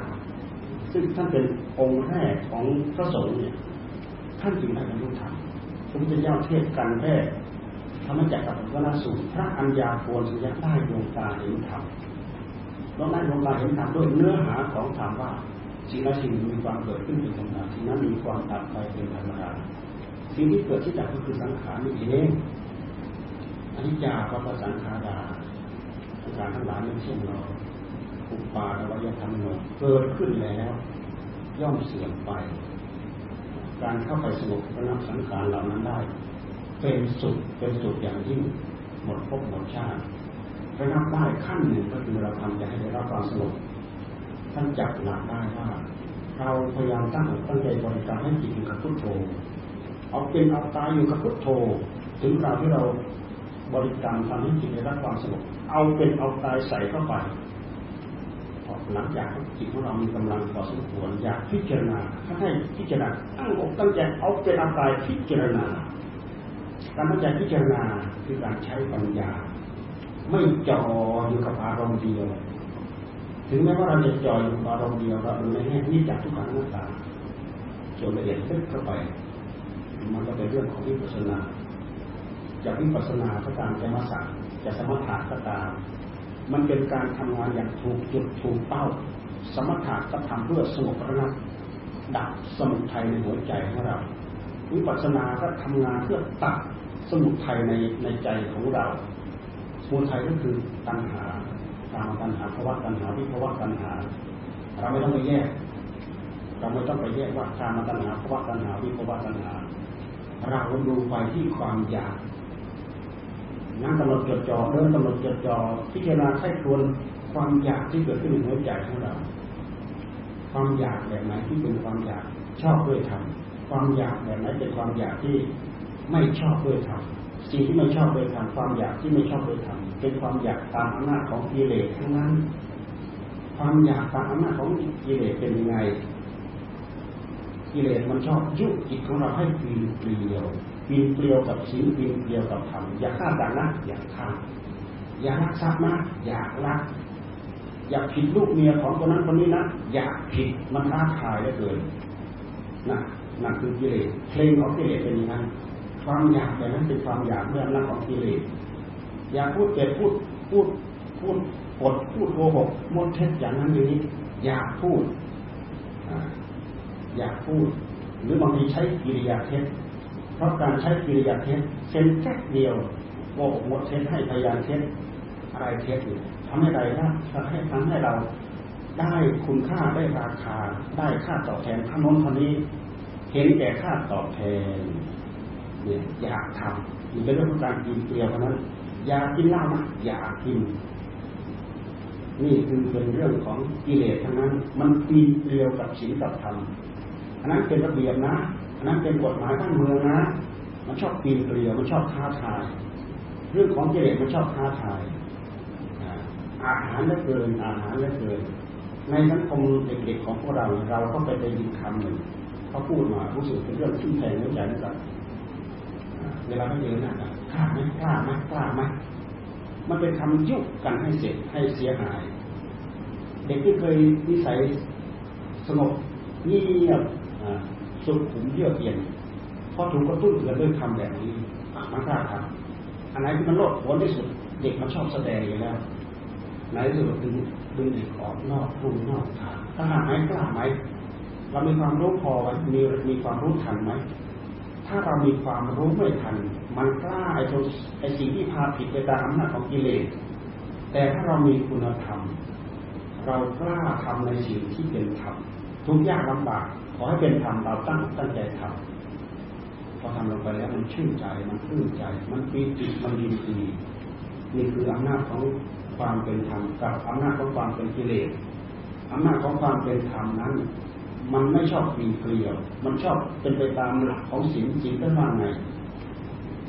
ซึ่งท่านเป็นองค์แรกของพระสงฆ์เนี่ยท่านจึงได้บรรลุธรรม ระพุทธเจ้าเทศกันแค่ธรรมจักรกับวนาสูตรพระอัญญาโกณทัญญาได้ดวงตาเห็นธรรมเราได้ดวงตาเห็นธรรมด้วยเนื้อหาของธรรมว่าสิ่งนั้นสิ่งมีความเกิดขึ้นเป็นธรรมดาสิ่งนั้นมีความตัดไปเป็นธรรมดาสิ่งที่เกิดที่ดับก็คือสังขารนี่เองอนิจจาก็เป็นสังขาราสังขารทั้งหลายไม่เช่นเราอุปาทวยธรรมโนเกิดขึ้นแล้ว ย่อมเสื่อมไป การเข้าไปสงบระงับสังขารเหล่านั้นได้ เป็นสุดเป็นสุดอย่างยิ่งหมดภพหมดชาติระงับได้ขั้นหนึ่งก็คือเราทำใจให้ได้รับความสงบท่านจับหลักได้ว่าเราพยายามตั้งตั้งใจบริกรรมให้จิตอยู่กับพุทโธเอาเป็นเอาตายอยู่กับพุทโธ ถึงคราที่เราบริกรรมทำให้จิตได้รับความสงบเอาเป็นเอาตายใส่เข้าไป หลังจากจิตของเรามีกำลังพอสมควรอยากพิจารณาถ้าให้พิจารณาตั้งอกตั้งใจเอาเป็นเอาตายพิจารณาการตั้งใจพิจารณาคือการใช้ปัญญา ไม่จ่ออยู่กับอารมณ์เดียว ถึงแม้ว่าเราจะจ่ออยู่กับอารมณ์เดียวเราไม่ให้นี่จากทุกขังหน้าตาจนละเอียดลึกเข้าไป มันก็เป็นเรื่องของวิปัสสนาจากวิปัสสนาก็ตามจะมาสักจะสมถะก็ตาม มันเป็นการทำงานอย่างถูกจุดถูกเป้า สมถะก็ทำเพื่อสงบระงับดับสมุทัยในหัวใจของเรา วิปัสสนาก็ทำงานเพื่อตัดสมุทัยในในใจของเรา สมุทัยก็คือตัณหาตามตัณหาภาวะตัณหาวิภาวะตัณหา เราไม่ต้องไปแยก เราไม่ต้องไปแยกว่าตามตัณหาภาวะตัณหาวิภาวะตัณหา เราดูไปที่ความอยาก นั่งกำหนดจดจ่อเดินกำหนดจดจ่อพิจารณาใช้ควรความอยากที่เกิดขึ้นในหัวใจของเรา ความอยากแบบไหนที่เป็นความอยากชอบด้วยธรรมความอยากแบบไหนเป็นความอยากที่ไม่ชอบด้วยธรรมสิ่งที่ไม่ชอบด้วยธรรมความอยากที่ไม่ชอบด้วยธรรมเป็นความอยากตามอำนาจของกิเลสทั้งนั้น ความอยากตามอำนาจของกิเลสเป็นยังไงกิเลสมันชอบยุจิตของเราให้ปีนเปลี่ยว ปีนเปลี่ยวกับสิ่งปีนเปลี่ยวกับธรรมอย่าฆ่ากันนะอย่าฆ่าอย่ารักทรัพย์นะอย่ารัก อยากผิดลูกเมียของคนนั้นคนนี้นะอยากผิดมันท้าทายเหลือเกินนะนั่นคือกิเลสเพลงของกิเลสเป็นย่างนั้นความอยากแต่นั้นเป็นความอยากเรื่องนั้นของกิเลสอยากพูดเจ็บพูดพูดพูดปดพูดโกหกมดเท็จอย่างนั้นอย่างนี้ อยากพูดอยากพูด หรือบางทีใช้กิริยาเท็จ เพราะการใช้กิริยาเท็จเส้นแค่เดียวโกหมดเท็จให้พยานเท็จอะไรเท็จทำให้ใดนะให้ทำให้เราได้คุณค่าได้ราคา ได้ค่าตอบแทนท่านน้นท่านนี้ เห็นแก่ค่าตอบแทนเนี่ยอยากทำนี่เป็นเรื่องของการกินเปรียวเพราะนั้นอยากกินเหล้านะอยากกิน นี่คือเป็นเรื่องของกิเลสทั้งนั้น มันปีนเปรียวกับศีลกับธรรมอันนั้นเป็นระเบียบนะ นั้นเป็นกฎหมายบ้านเมืองนะ มันชอบปีนเปรียวมันชอบท้าทาย เรื่องของกิเลสมันชอบท้าทายอาหารเหลือเกินอาหารเหลือเกิน ในสังคมเด็กๆของพวกเราเราก็ไปได้ยินคำหนึ่งเขาพูดมารู้สึกเป็นเรื่องที่แทงหัวใจนะครับเวลาเขาเจอหน้ากันกล้าไหมกล้าไหมกล้าไหมมันเป็นคำยุกันให้เสร็จให้เสียหาย เด็กที่เคยนิสัยสงบเงียบ สุดขุมเยือกเย็นพอถูกกระตุ้นเกิดด้วยคำแบบนี้มันกล้าทำอันไหนที่มันโลดโผนที่สุด เด็กมันชอบแสดงอยู่แล้วไหนสุดดึงดึงเด็กออกนอกรุ่มนอกทางกล้าไหมกล้าไหมเรามีความรู้พอไหมมีมีความรู้ทันไหมถ้าเรามีความรู้ไม่ทัน มันกล้าไอ้ตัวไอ้สิ่งที่พาผิดไปตามอำนาจของกิเลสแต่ถ้าเรามีคุณธรรม เรากล้าทำในสิ่งที่เป็นธรรมทุกยากลำบาก ขอให้เป็นธรรมเราตั้งตั้งใจทำพอทำลงไปแล้วมันชื่นใจมันปลื้มใจ มันปีติมันยินดีนี่คืออำนาจของความเป็นธรรมกับอำนาจของความเป็นกิเลสอำนาจของความเป็นธรรมนั้น มันไม่ชอบปีเกลียว มันชอบเป็นไปตามหลักของศีลศีลเป็นว่าไง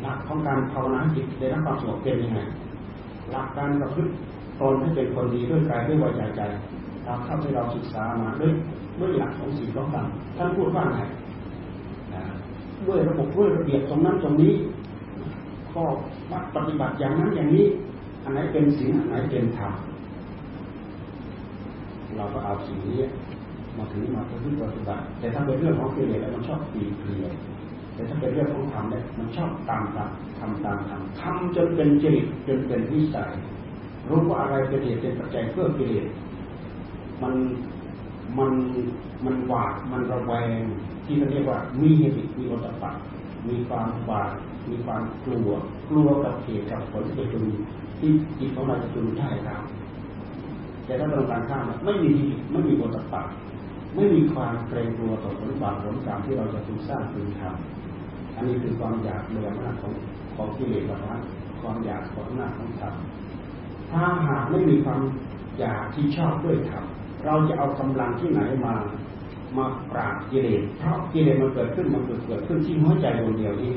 หลักของการภาวนาจิตได้รับความสงบเป็นยังไงหลักการประพฤติตนให้เป็นคนดีด้วยกายด้วยวาจาใจ ตามข้าที่เราศึกษามาด้วยด้วยหลักของศีลของธรรมท่านพูดว่าไงด้วยระบบด้วยระเบียบตรงนั้นตรงนี้ข้อปฏิบัติอย่างนั้นอย่างนี้อันไหนเป็นศีลอันไหนเป็นธรรมเราก็เอาสิ่งนี้มาถึงมาเพื่อปฏิบัติแต่ถ้าเป็นเรื่องของกิเลสแล้วมันชอบปีเกลียวแต่ถ้าเป็นเรื่องของธรรมเนี่ยมันชอบตามตามทำตามทำทำจนเป็นจริตจนเป็นวิสัยรู้ว่าอะไรเป็นเหตุเป็นปัจจัยเพื่อกิเลส มันมันมันหวาดมันระแวง ที่เขาเรียกว่ามีเหตุมีอัตตะมีความหวาดมีความกลัว กลัวกับเหตุกับผลที่จะมีที่จิตของเราจะจูนได้ครับแต่ถ้าตรงการข้ามไม่มีไม่มีบทปากไม่มีความเกรงกลัวต่อผลบาปผลกรรมที่เราจะถูกสร้างถูกทำอันนี้คือความอยากเรือหน้าของของกิเลสแบบนั้นความอยากของหน้าของธรรมถ้าหากไม่มีความอยากที่ชอบด้วยธรรม เราจะเอากำลังที่ไหนมา มาปราบกิเลสเพราะกิเลสมันเกิดขึ้นมันเกิดเกิดขึ้นที่หัวใจดวงเดียวนี้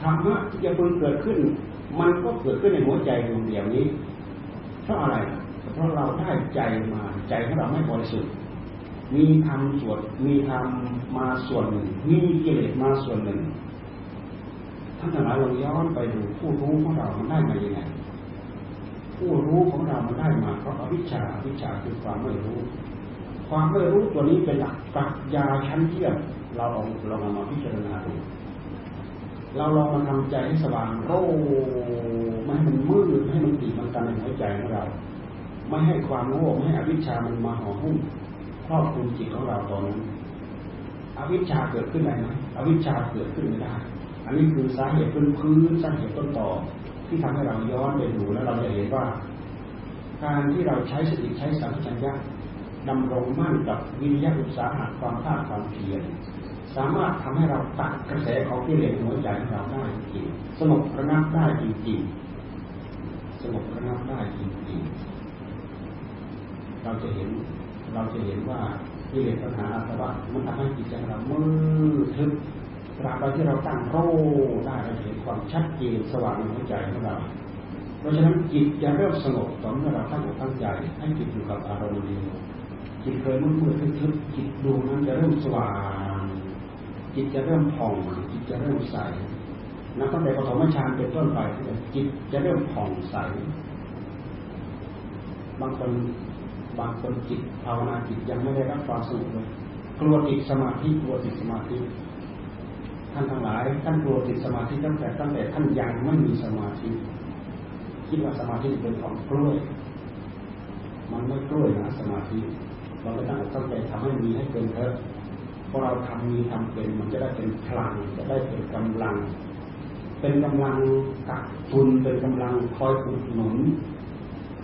ธรรมะที่จะเพิ่งเกิดขึ้น มันก็เกิดขึ้นในหัวใจดวงเดียวนี้เพราะอะไร เพราะเราได้ใจมาใจของเราไม่บริสุทธิ์มีธรรมส่วนมีธรรมมาส่วนหนึ่ง มีกิเลสมาส่วนหนึ่งท่านทั้งหลายลองย้อนไปดูผู้รู้ของเรามันได้มาอย่างไง ผู้รู้ของเรามันได้มาเพราะอวิชชาอวิชชาคือความไม่รู้ ความไม่รู้ตัวนี้เป็นหลักปรัชญาชั้นเยี่ยมเราลองลองมาพิจารณาดูเราลองมาทำใจให้สว่างโร่ไม่ให้มันมืดให้มันตีมันกันในหัวใจของเราไม่ให้ความโง่ไม่ให้อวิชชามันมาห่อหุ้มครอบคลุมจิตของเราตอนนั้นอวิชชาเกิดขึ้นได้ไหมอวิชชาเกิดขึ้นไม่ได้ อันนี้คือสาเหตุพื้นพื้นสาเหตุต้นต่อ ที่ทำให้เราย้อนไปดูแล้วเราจะเห็นว่า การที่เราใช้สติใช้สัมผัสญญาดำรงมั่นกับวิริยะอุตสาหะความภาคความเพียรสามารถทำให้เราตัดกระแสของกิเลสหัวใจของเราได้จริงสงบระงับได้จริงๆสงบระงับได้จริงๆเราจะเห็นเราจะเห็นว่ากิเลสปัญหาอาสวะมันทำให้จิตใจเรามืดทึบ ตราบใดที่เราตั้งโรได้เราเห็นความชัดเจนสว่างในหัวใจของเรา เพราะฉะนั้นจิตจะเริ่มสงบตอนเมื่อเราตั้งอกตั้งใจให้จิตอยู่กับอารมณ์เดียวจิตเคยมืดมืดทึบจิตดวงนั้นจะเริ่มสว่าง จิตจะเริ่มผ่องจิตจะเริ่มใสนับตั้งแต่ปฐมฌานเป็นต้นไปจิตจะเริ่มผ่องใส บางคนบางคนจิตภาวนาจิตยังไม่ได้รับความสงบเลยกลัวติดสมาธิกลัวติดสมาธิ ท่านทั้งหลายท่านกลัวติดสมาธิตั้งแต่ตั้งแต่ท่านยังไม่มีสมาธิ คิดว่าสมาธิเป็นของกล้วยมันไม่กล้วยนะสมาธิเราไม่ต้องตั้งใจทำให้มีให้เป็นเถอะพอเราทำมีทำเป็นมันจะได้เป็นพลังจะได้เป็นกำลัง เป็นกำลังกักทุนเป็นกำลังคอยอุดหนุน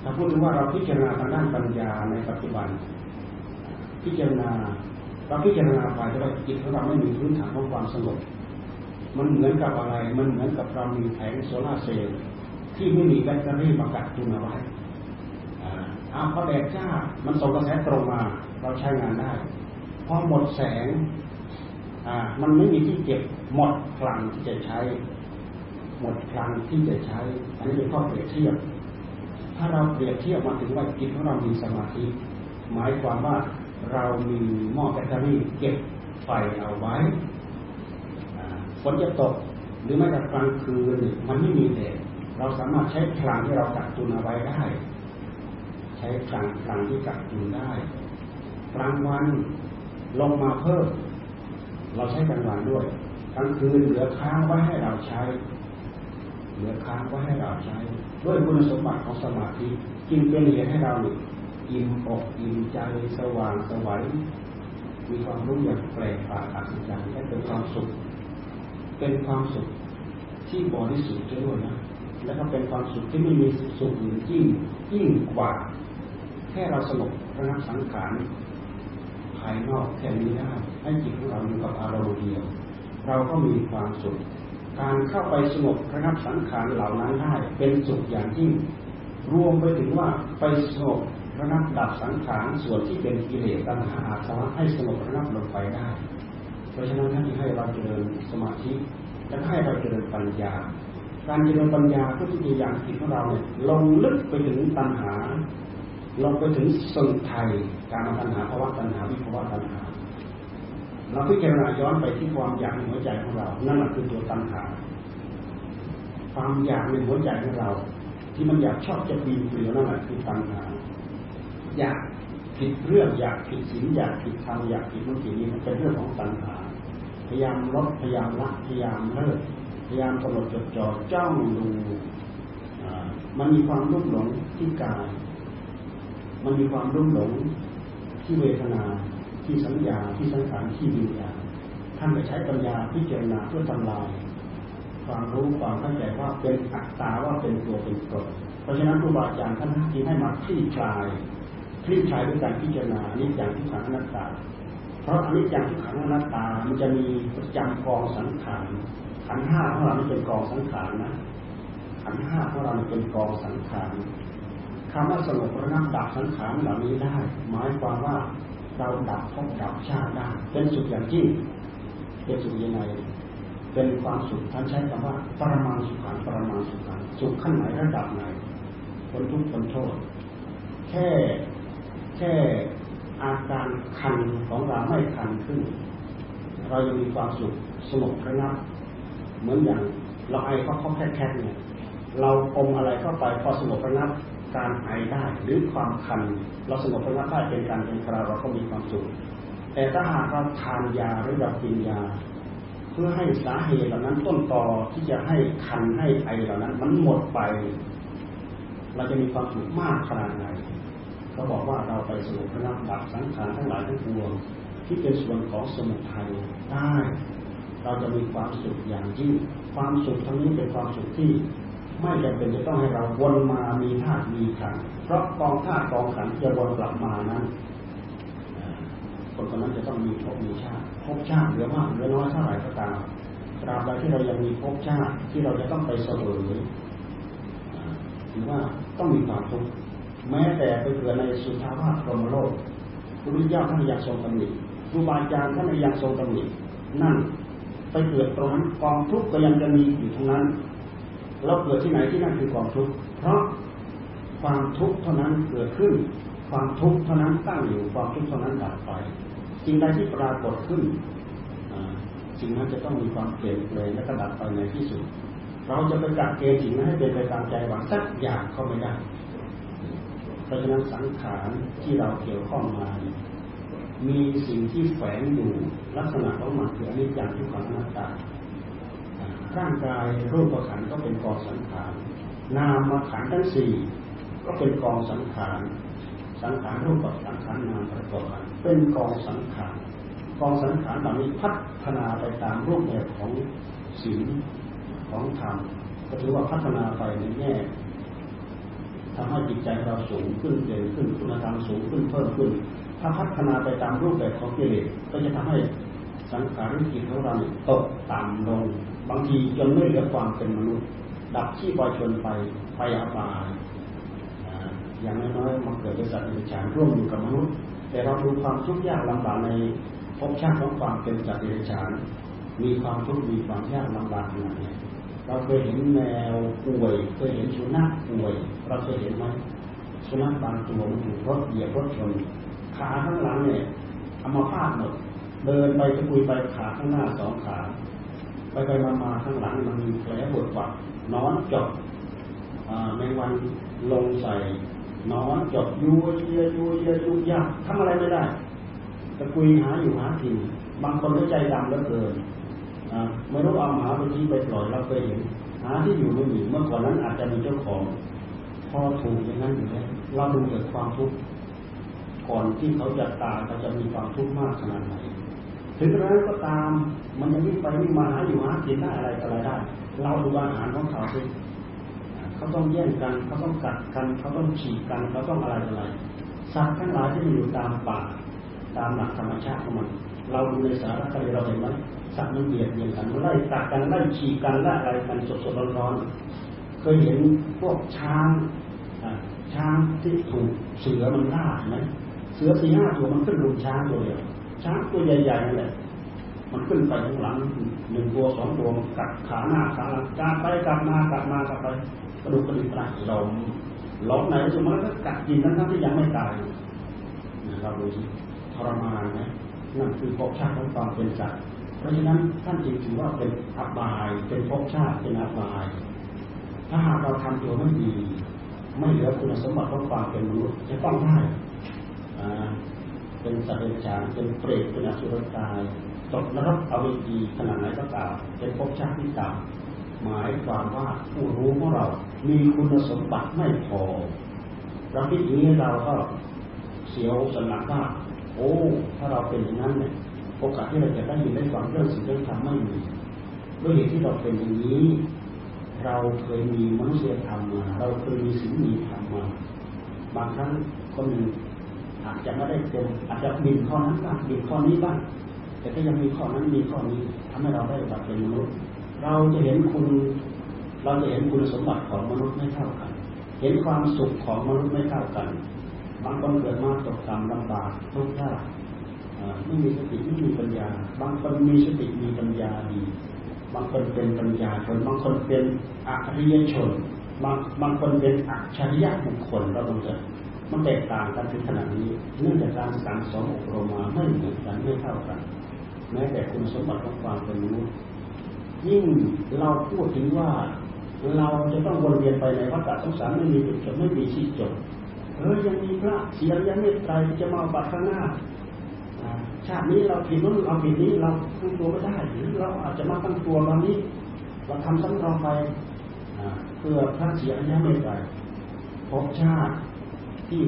ถ้าพูดถึงว่าเราพิจารณาทางด้านปัญญาในปัจจุบัน พิจารณาเราพิจารณาไปจะได้จิตของเราไม่มีพื้นฐานของความสงบ มันเหมือนกับอะไร มันเหมือนกับเรามีแผงโซลาเซลล์ที่ไม่มีแบตเตอรี่มากักตุนเอาไว้อาพอแดดจ้า มันส่งกระแสตรงมา เราใช้งานได้ พอหมดแสง อ่า มันไม่มีที่เก็บ หมดพลังที่จะใช้ หมดพลังที่จะใช้ อันนี้เป็นข้อเปรียบเทียบ ถ้าเราเปรียบเทียบมาถึงว่าจิตของเรามีสมาธิ หมายความว่าเรามีหม้อแบตเตอรี่เก็บไฟเอาไว้ ฝนจะตกหรือแม้แต่กลางคืนมันไม่มีแดดเราสามารถใช้พลังที่เรากักตุนเอาไว้ได้ ใช้พลังพลังที่กักตุนได้กลางวันลงมาเพิ่ม เราใช้กลางวันด้วยกลางคืนเหลือค้างไว้ให้เราใช้ เหลือค้างไว้ให้เราใช้ ด้วยคุณสมบัติของสมาธิจึงเป็นเหตุให้เราอิ่มอกอิ่มใจสว่างสวัยมีความรู้อย่างแปลกประหลาดอัศจรรย์และเป็นความสุข เป็นความสุขที่บริสุทธิ์ด้วยนะ แล้วก็เป็นความสุขที่ไม่มีสุขอื่นยิ่งยิ่งกว่า แค่เราสงบระงับสังขารภายนอกแค่นี้ได้ให้จิตของเราอยู่กับอารมณ์เดียว เราก็มีความสุข การเข้าไปสงบระงับสังขารเหล่านั้นได้ เป็นสุขอย่างยิ่งรวมไปถึงว่าไปสงบระงับดับสังขารส่วนที่เป็นกิเลสตัณหาอาสวะให้สงบระงับลงไปได้ เพราะฉะนั้นท่านให้เราเจริญสมาธิและให้เราเจริญปัญญา การเจริญปัญญาเพื่อที่จะอย่างจิตของเราเนี่ยลงลึกไปถึงตัณหา ลงไปถึงสมุทัยการตัณหาภาวะตัณหาวิภาวะตัณหา เราพิจารณาย้อนไปที่ความอยากในหัวใจของเรา นั่นแหละคือตัวตัณหา ความอยากในหัวใจของเรา ที่มันอยากชอบจะปีนเกลียวนั่นแหละคือตัณหา อยากผิดเรื่องอยากผิดศีลอยากผิดธรรมอยากผิดมั่นผิดนี้มันเป็นเรื่องของตัณหา พยายามลดพยายามละพยายามเลิกพยายามกำหนดจดจ่อจ้องดูมันมีความรุ่มหลงที่กาย มันมีความรุ่มหลงที่เวทนาที่สัญญาที่สังขารที่วิญญาณท่านไปใช้ปัญญาพิจารณาเพื่อทำลายความรู้ความเข้าใจว่าเป็นอัตตาว่าเป็นตัวเป็นตนเพราะฉะนั้นครูบาอาจารย์ท่านจึงให้มาคลี่คลายคลี่คลายด้วยการพิจารณานิจจังทุกขังอนัตตา เพราะอนิจจังทุกขังอนัตตา มันจะมีประจำกองสังขารขันห้าของเราเป็นกองสังขารนะขันห้าของเราเป็นกองสังขารคำว่าสงบระงับดับสังขารเหล่านี้ได้ หมายความว่าเราดับภพดับชาติได้เป็นสุขอย่างยิ่งเป็นสุขยังไงเป็นความสุขท่านใช้คำว่าปรมาสุขันปรมาสุขันสุขขั้นไหนระดับไหนคนทุกข์คนโทษ แค่แค่ อาการคันของเราไม่คันขึ้น เรายังมีความสุขสงบระงับเหมือนอย่างเราไอเขาเขาแค่แค่เนี่ยเราอมอะไรเข้าไปพอสงบระงับการไอได้หรือความคัน เราสงบระงับได้เป็นการเป็นคราวเราก็มีความสุขแต่ถ้าหากเราทานยาหรือเรากินยา เพื่อให้สาเหตุเหล่านั้นต้นตอที่จะให้คันให้ไอเหล่านั้น มันหมดไป เราจะมีความสุขมากขนาดไหน เขาบอกว่าเราไปสงบระงับดับสังขารทั้งหลายทั้งปวงที่เป็นส่วนของสมุทัยได้ เราจะมีความสุขอย่างยิ่งความสุขทั้งนี้เป็นความสุขที่ ไม่จำเป็นจะต้องให้เราวนมามีธาตุมีขันเพราะกองธาตุกองขันจะวนกลับมานั้นคนคนนั้นจะต้องมีภพมีชาติภพชาติเหลือมากเหลือน้อยเท่าไหร่ก็ตามตราบใดที่เรายังมีภพชาติที่เราจะต้องไปเสวยถือว่าต้องมีความทุกข์ แม้แต่ไปเกิดในสุทาวาสพรหมโลกพระพุทธเจ้าท่านยังทรงตำหนิครูบาอาจารย์ท่านยังทรงตำหนินั่นไปเกิดตรงนั้นกองทุกข์ก็ยังจะมีอยู่ตรงนั้น เราเกิดที่ไหนที่นั่นคือกองทุกข์เพราะความทุกข์เท่านั้นเกิดขึ้น ความทุกข์เท่านั้นตั้งอยู่ความทุกข์เท่านั้นดับไปสิ่งใดที่ปรากฏขึ้นสิ่งนั้นจะต้องมีความเปลี่ยนแปลงและก็ดับไปในที่สุด เราจะไปกัดเกณฑ์สิ่งนั้นให้เป็นไปตามใจหวังสักอย่างก็ไม่ได้ เพราะฉะนั้นสังขารที่เราเกี่ยวข้องมา มีสิ่งที่แฝงอยู่ลักษณะของมันคืออนิจจังทุกขังอนัตตาร่างกายรูปขันก็เป็นกองสังขารนามขันทั้งสี่ก็เป็นกองสังขารสังขารรูปสังขารนามประกอบกันเป็นกองสังขารกองสังขารเหล่านี้พัฒนาไปตามรูปแบบของศีลของธรรมก็ถือว่าพัฒนาไปในแง่ ทำให้จิตใจเราสูงขึ้นเด่นขึ้นคุณธรรมสูงขึ้นเพิ่มขึ้น ถ้าพัฒนาไปตามรูปแบบของกิเลสก็จะทำให้สังขารจิตของเราตกต่ำลง บางทีจนไม่เหลือความเป็นมนุษย์ ดับที่ปล่อยชนไปไปอาบายอย่างน้อยๆมาเกิดเป็นสัตว์ในฉานร่วมอยู่กับมนุษย์ แต่เราดูความทุกข์ยากลำบากในภพชาติของความเป็นสัตว์ในฉานมีความทุกข์มีความยากลำบากขนาดนี้ เราเคยเห็นแมวป่วยเคยเห็นสุนัขป่วย เราเคยเห็นไหมสุนัขบางตัวมันถูกรถเหยียบรถชนขาข้างหลังเนี่ยเอามาพาดหมดเดินไปจะคุยไปขาข้างหน้าสองขาไปไปมามาข้างหลังมันมีแผลปวดฝักนอนจบแมงวันลงใส่นอนจบยูเยียยูเยียยูยากทำอะไรไม่ได้จะคุยหาอยู่หากินบางคนก็ใจดำเหลือเกิน ไม่รู้เอาหมาไปทิ้งไปปล่อยเราเคยเห็นหาที่อยู่ไม่มีเมื่อก่อนนั้นอาจจะมีเจ้าของ พอถูกอย่างนั้นอยู่แล้วเราดูเกิดความทุกข์ก่อนที่เขาจะตายเขาจะมีความทุกข์มากขนาดไหนถึงกระนั้นก็ตามมันยังวิ่งไปวิ่งมาหาอยู่หากินได้อะไรอะไรได้ เราดูอาหารของเขาสิเขาต้องแย่งกันเขาต้องกัดกันเขาต้องฉีกกันเขาต้องอะไรอะไรสัตว์ทั้งหลายที่มันอยู่ตามป่า ตามหลักธรรมชาติของมัน เราดูในสารคดีเราเห็นไหมสัตว์มันเบียดเบียนกันไล่ตัดกันไล่ฉีกกันไล่อะไรกันสดสดร้อนๆเคยเห็นพวกช้างช้างที่ถูกเสือมันล่าไหมเสือสี่ห้าตัวมันขึ้นรุมช้างตัวเดียวช้างตัวใหญ่ๆนั่นแหละมันขึ้นไปข้างหลังหนึ่งตัวสองตัวกัดขาหน้าขาหลังกาไปกลับมากลับมากลับไปกระดูกกระดิกตายลมล้มไหนสุดมันก็กัดกินทั้งที่ยังไม่ตายเราดูสิทรมานไหม นั่นคือภพชาติของความเป็นสัตว์เพราะฉะนั้นท่านจึงถือว่าเป็นอบาย เป็นภพชาติเป็นอบาย ถ้าหากเราทำตัวไม่ดี ไม่เหลือคุณสมบัติของความเป็นมนุษย์จะต้องได้เป็นสัตว์เดรัจฉานเป็นเปรตเป็นอสุรกายตกนรกอเวจีขนาดไหนก็ตามเป็นภพชาติที่ต่ำหมายความว่าผู้รู้ของเรา มีคุณสมบัติไม่พอเราคิดอย่างนี้เราก็เสียวสนักว่า โอ้ ถ้าเราเป็นอย่างนั้นเนี่ยโอกาสที่เราจะได้ยินได้ฟังเรื่องสิ่งเรื่องธรรมไม่มีด้วยเหตุที่เราเป็นอย่างนี้ เราเคยมีมนุษยธรรมมาเราเคยมีสิ่งมีธรรมมาบางครั้งคนหนึ่งอาจจะไม่ได้เป็นอาจจะบินข้อนั้นบ้างบินข้อนี้บ้างแต่ก็ยังมีข้อนั้นมีข้อนี้ทำให้เราได้บัตเป็นมนุษย์ เราจะเห็นคุณ เราจะเห็นคุณสมบัติของมนุษย์ไม่เท่ากัน เห็นความสุขของมนุษย์ไม่เท่ากัน บางคนเกิดมาตกต่ำลำบากทุกข์ยากไม่มีสติไม่มีปัญญา บางคนมีสติมีปัญญาดี บางคนเป็นปัญญาชน บางคนเป็นอริยชน บางบางคนเป็นอัจฉริยะบุคคลเราต้องเจอมันแตกต่างกันถึงขนาดนี้เนื่องจากการสั่งสอนอบรมมาไม่เหมือนกันไม่เท่ากัน แม้แต่คุณสมบัติของความเป็นมนุษย์ยิ่งเราพูดถึงว่าเราจะต้องวนเวียนไปในวัฏสงสารไม่มีจุดจบไม่มีที่จบ เออยังมีพระเสียยังไม่ตายจะมาบัตรข้างหน้าชาตินี้เราผิดนู้นเราผิดนี้เราตั้งตัวไม่ได้หรือเราอาจจะมาตั้งตัวตอนนี้ เราทำซ้ำรองไปเพื่อพระเสียยังไม่ตายพบชาติที่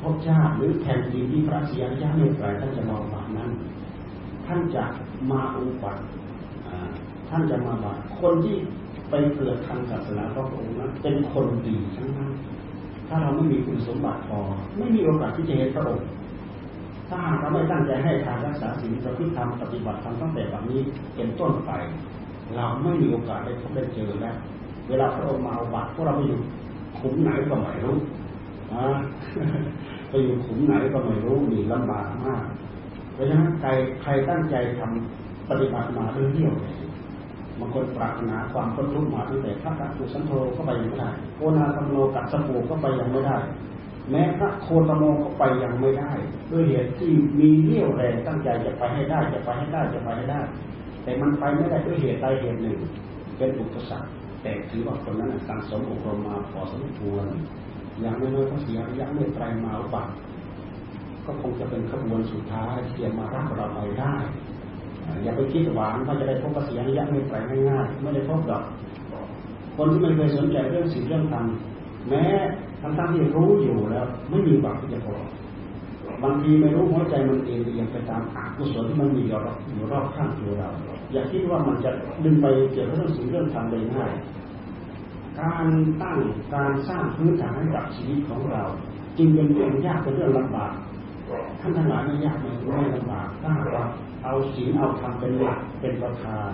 พบชาติหรือแผ่นดินที่พระเสียยังไม่ตายท่านจะมาบานั้น ท่านจะมาอุปัติท่านจะมาบาคนที่ไปเกิดทางศาสนาพระองค์นั้นเป็นคนดีทั้งนั้น ถ้าเราไม่มีคุณสมบัติพอ ไม่มีโอกาสที่จะเห็นพระองค์ถ้าหากเราไม่ตั้งใจให้ทานรักษาศีลประพฤติธรรมปฏิบัติธรรมตั้งแต่แบบนี้เป็นต้นไป เราไม่มีโอกาสได้พบได้เจอแล้วเวลาพระองค์มาเอาบัตรพวกเราไปอยู่ขุมไหนก็ไม่รู้ไปอยู่ขุมไหนก็ไม่รู้มีลำบากมากเพราะฉะนั้นใครใครตั้งใจทำปฏิบัติมาเรื่อยๆ บางคนปรารถนาความพ้นทุกข์มาตั้งแต่พระกัตตุสันโธก็ไปยังไม่ได้โกนาธรรมโนกัตสปูก็ไปยังไม่ได้ แม้พระโคตโมก็ไปยังไม่ได้ ด้วยเหตุที่มีเรี่ยวแรงตั้งใจจะไปให้ได้จะไปให้ได้จะไปให้ได้ แต่มันไปไม่ได้ด้วยเหตุใดเหตุหนึ่ง เป็นอุปสรรคแต่ถือว่าคนนั้นสังสมอบรมมาพอสมควรอย่างน้อยๆก็เสียระยะเมื่อไตรมาอุบัติก็คงจะเป็นขบวนสุดท้ายที่จะมารับเราไปได้ อย่าไปคิดหวังว่าจะได้พบกเสียระยะไม่ไกลง่ายๆไม่ได้พบดอก คนที่ไม่เคยสนใจเรื่องสิ่งเรื่องธรรมแม้ทั้งๆที่รู้อยู่แล้ว ไม่มีหวังที่จะพบบางทีไม่รู้หัวใจมันเองยังไปตามอกุศลที่มันมีอยู่รอบอยู่รอบข้างตัวเรา อย่าคิดว่ามันจะดึงไปเกี่ยวกับเรื่องสิ่งเรื่องธรรมได้ง่ายการตั้งการสร้างพื้นฐานให้กับชีวิตของเรา จึงเป็นเรื่องยากเป็นเรื่องลำบากท่านทั้งหลายไม่ยากไม่ไม่ลำบากถ้าว่า เอาศีลเอาธรรมเป็นหลักเป็นประธาน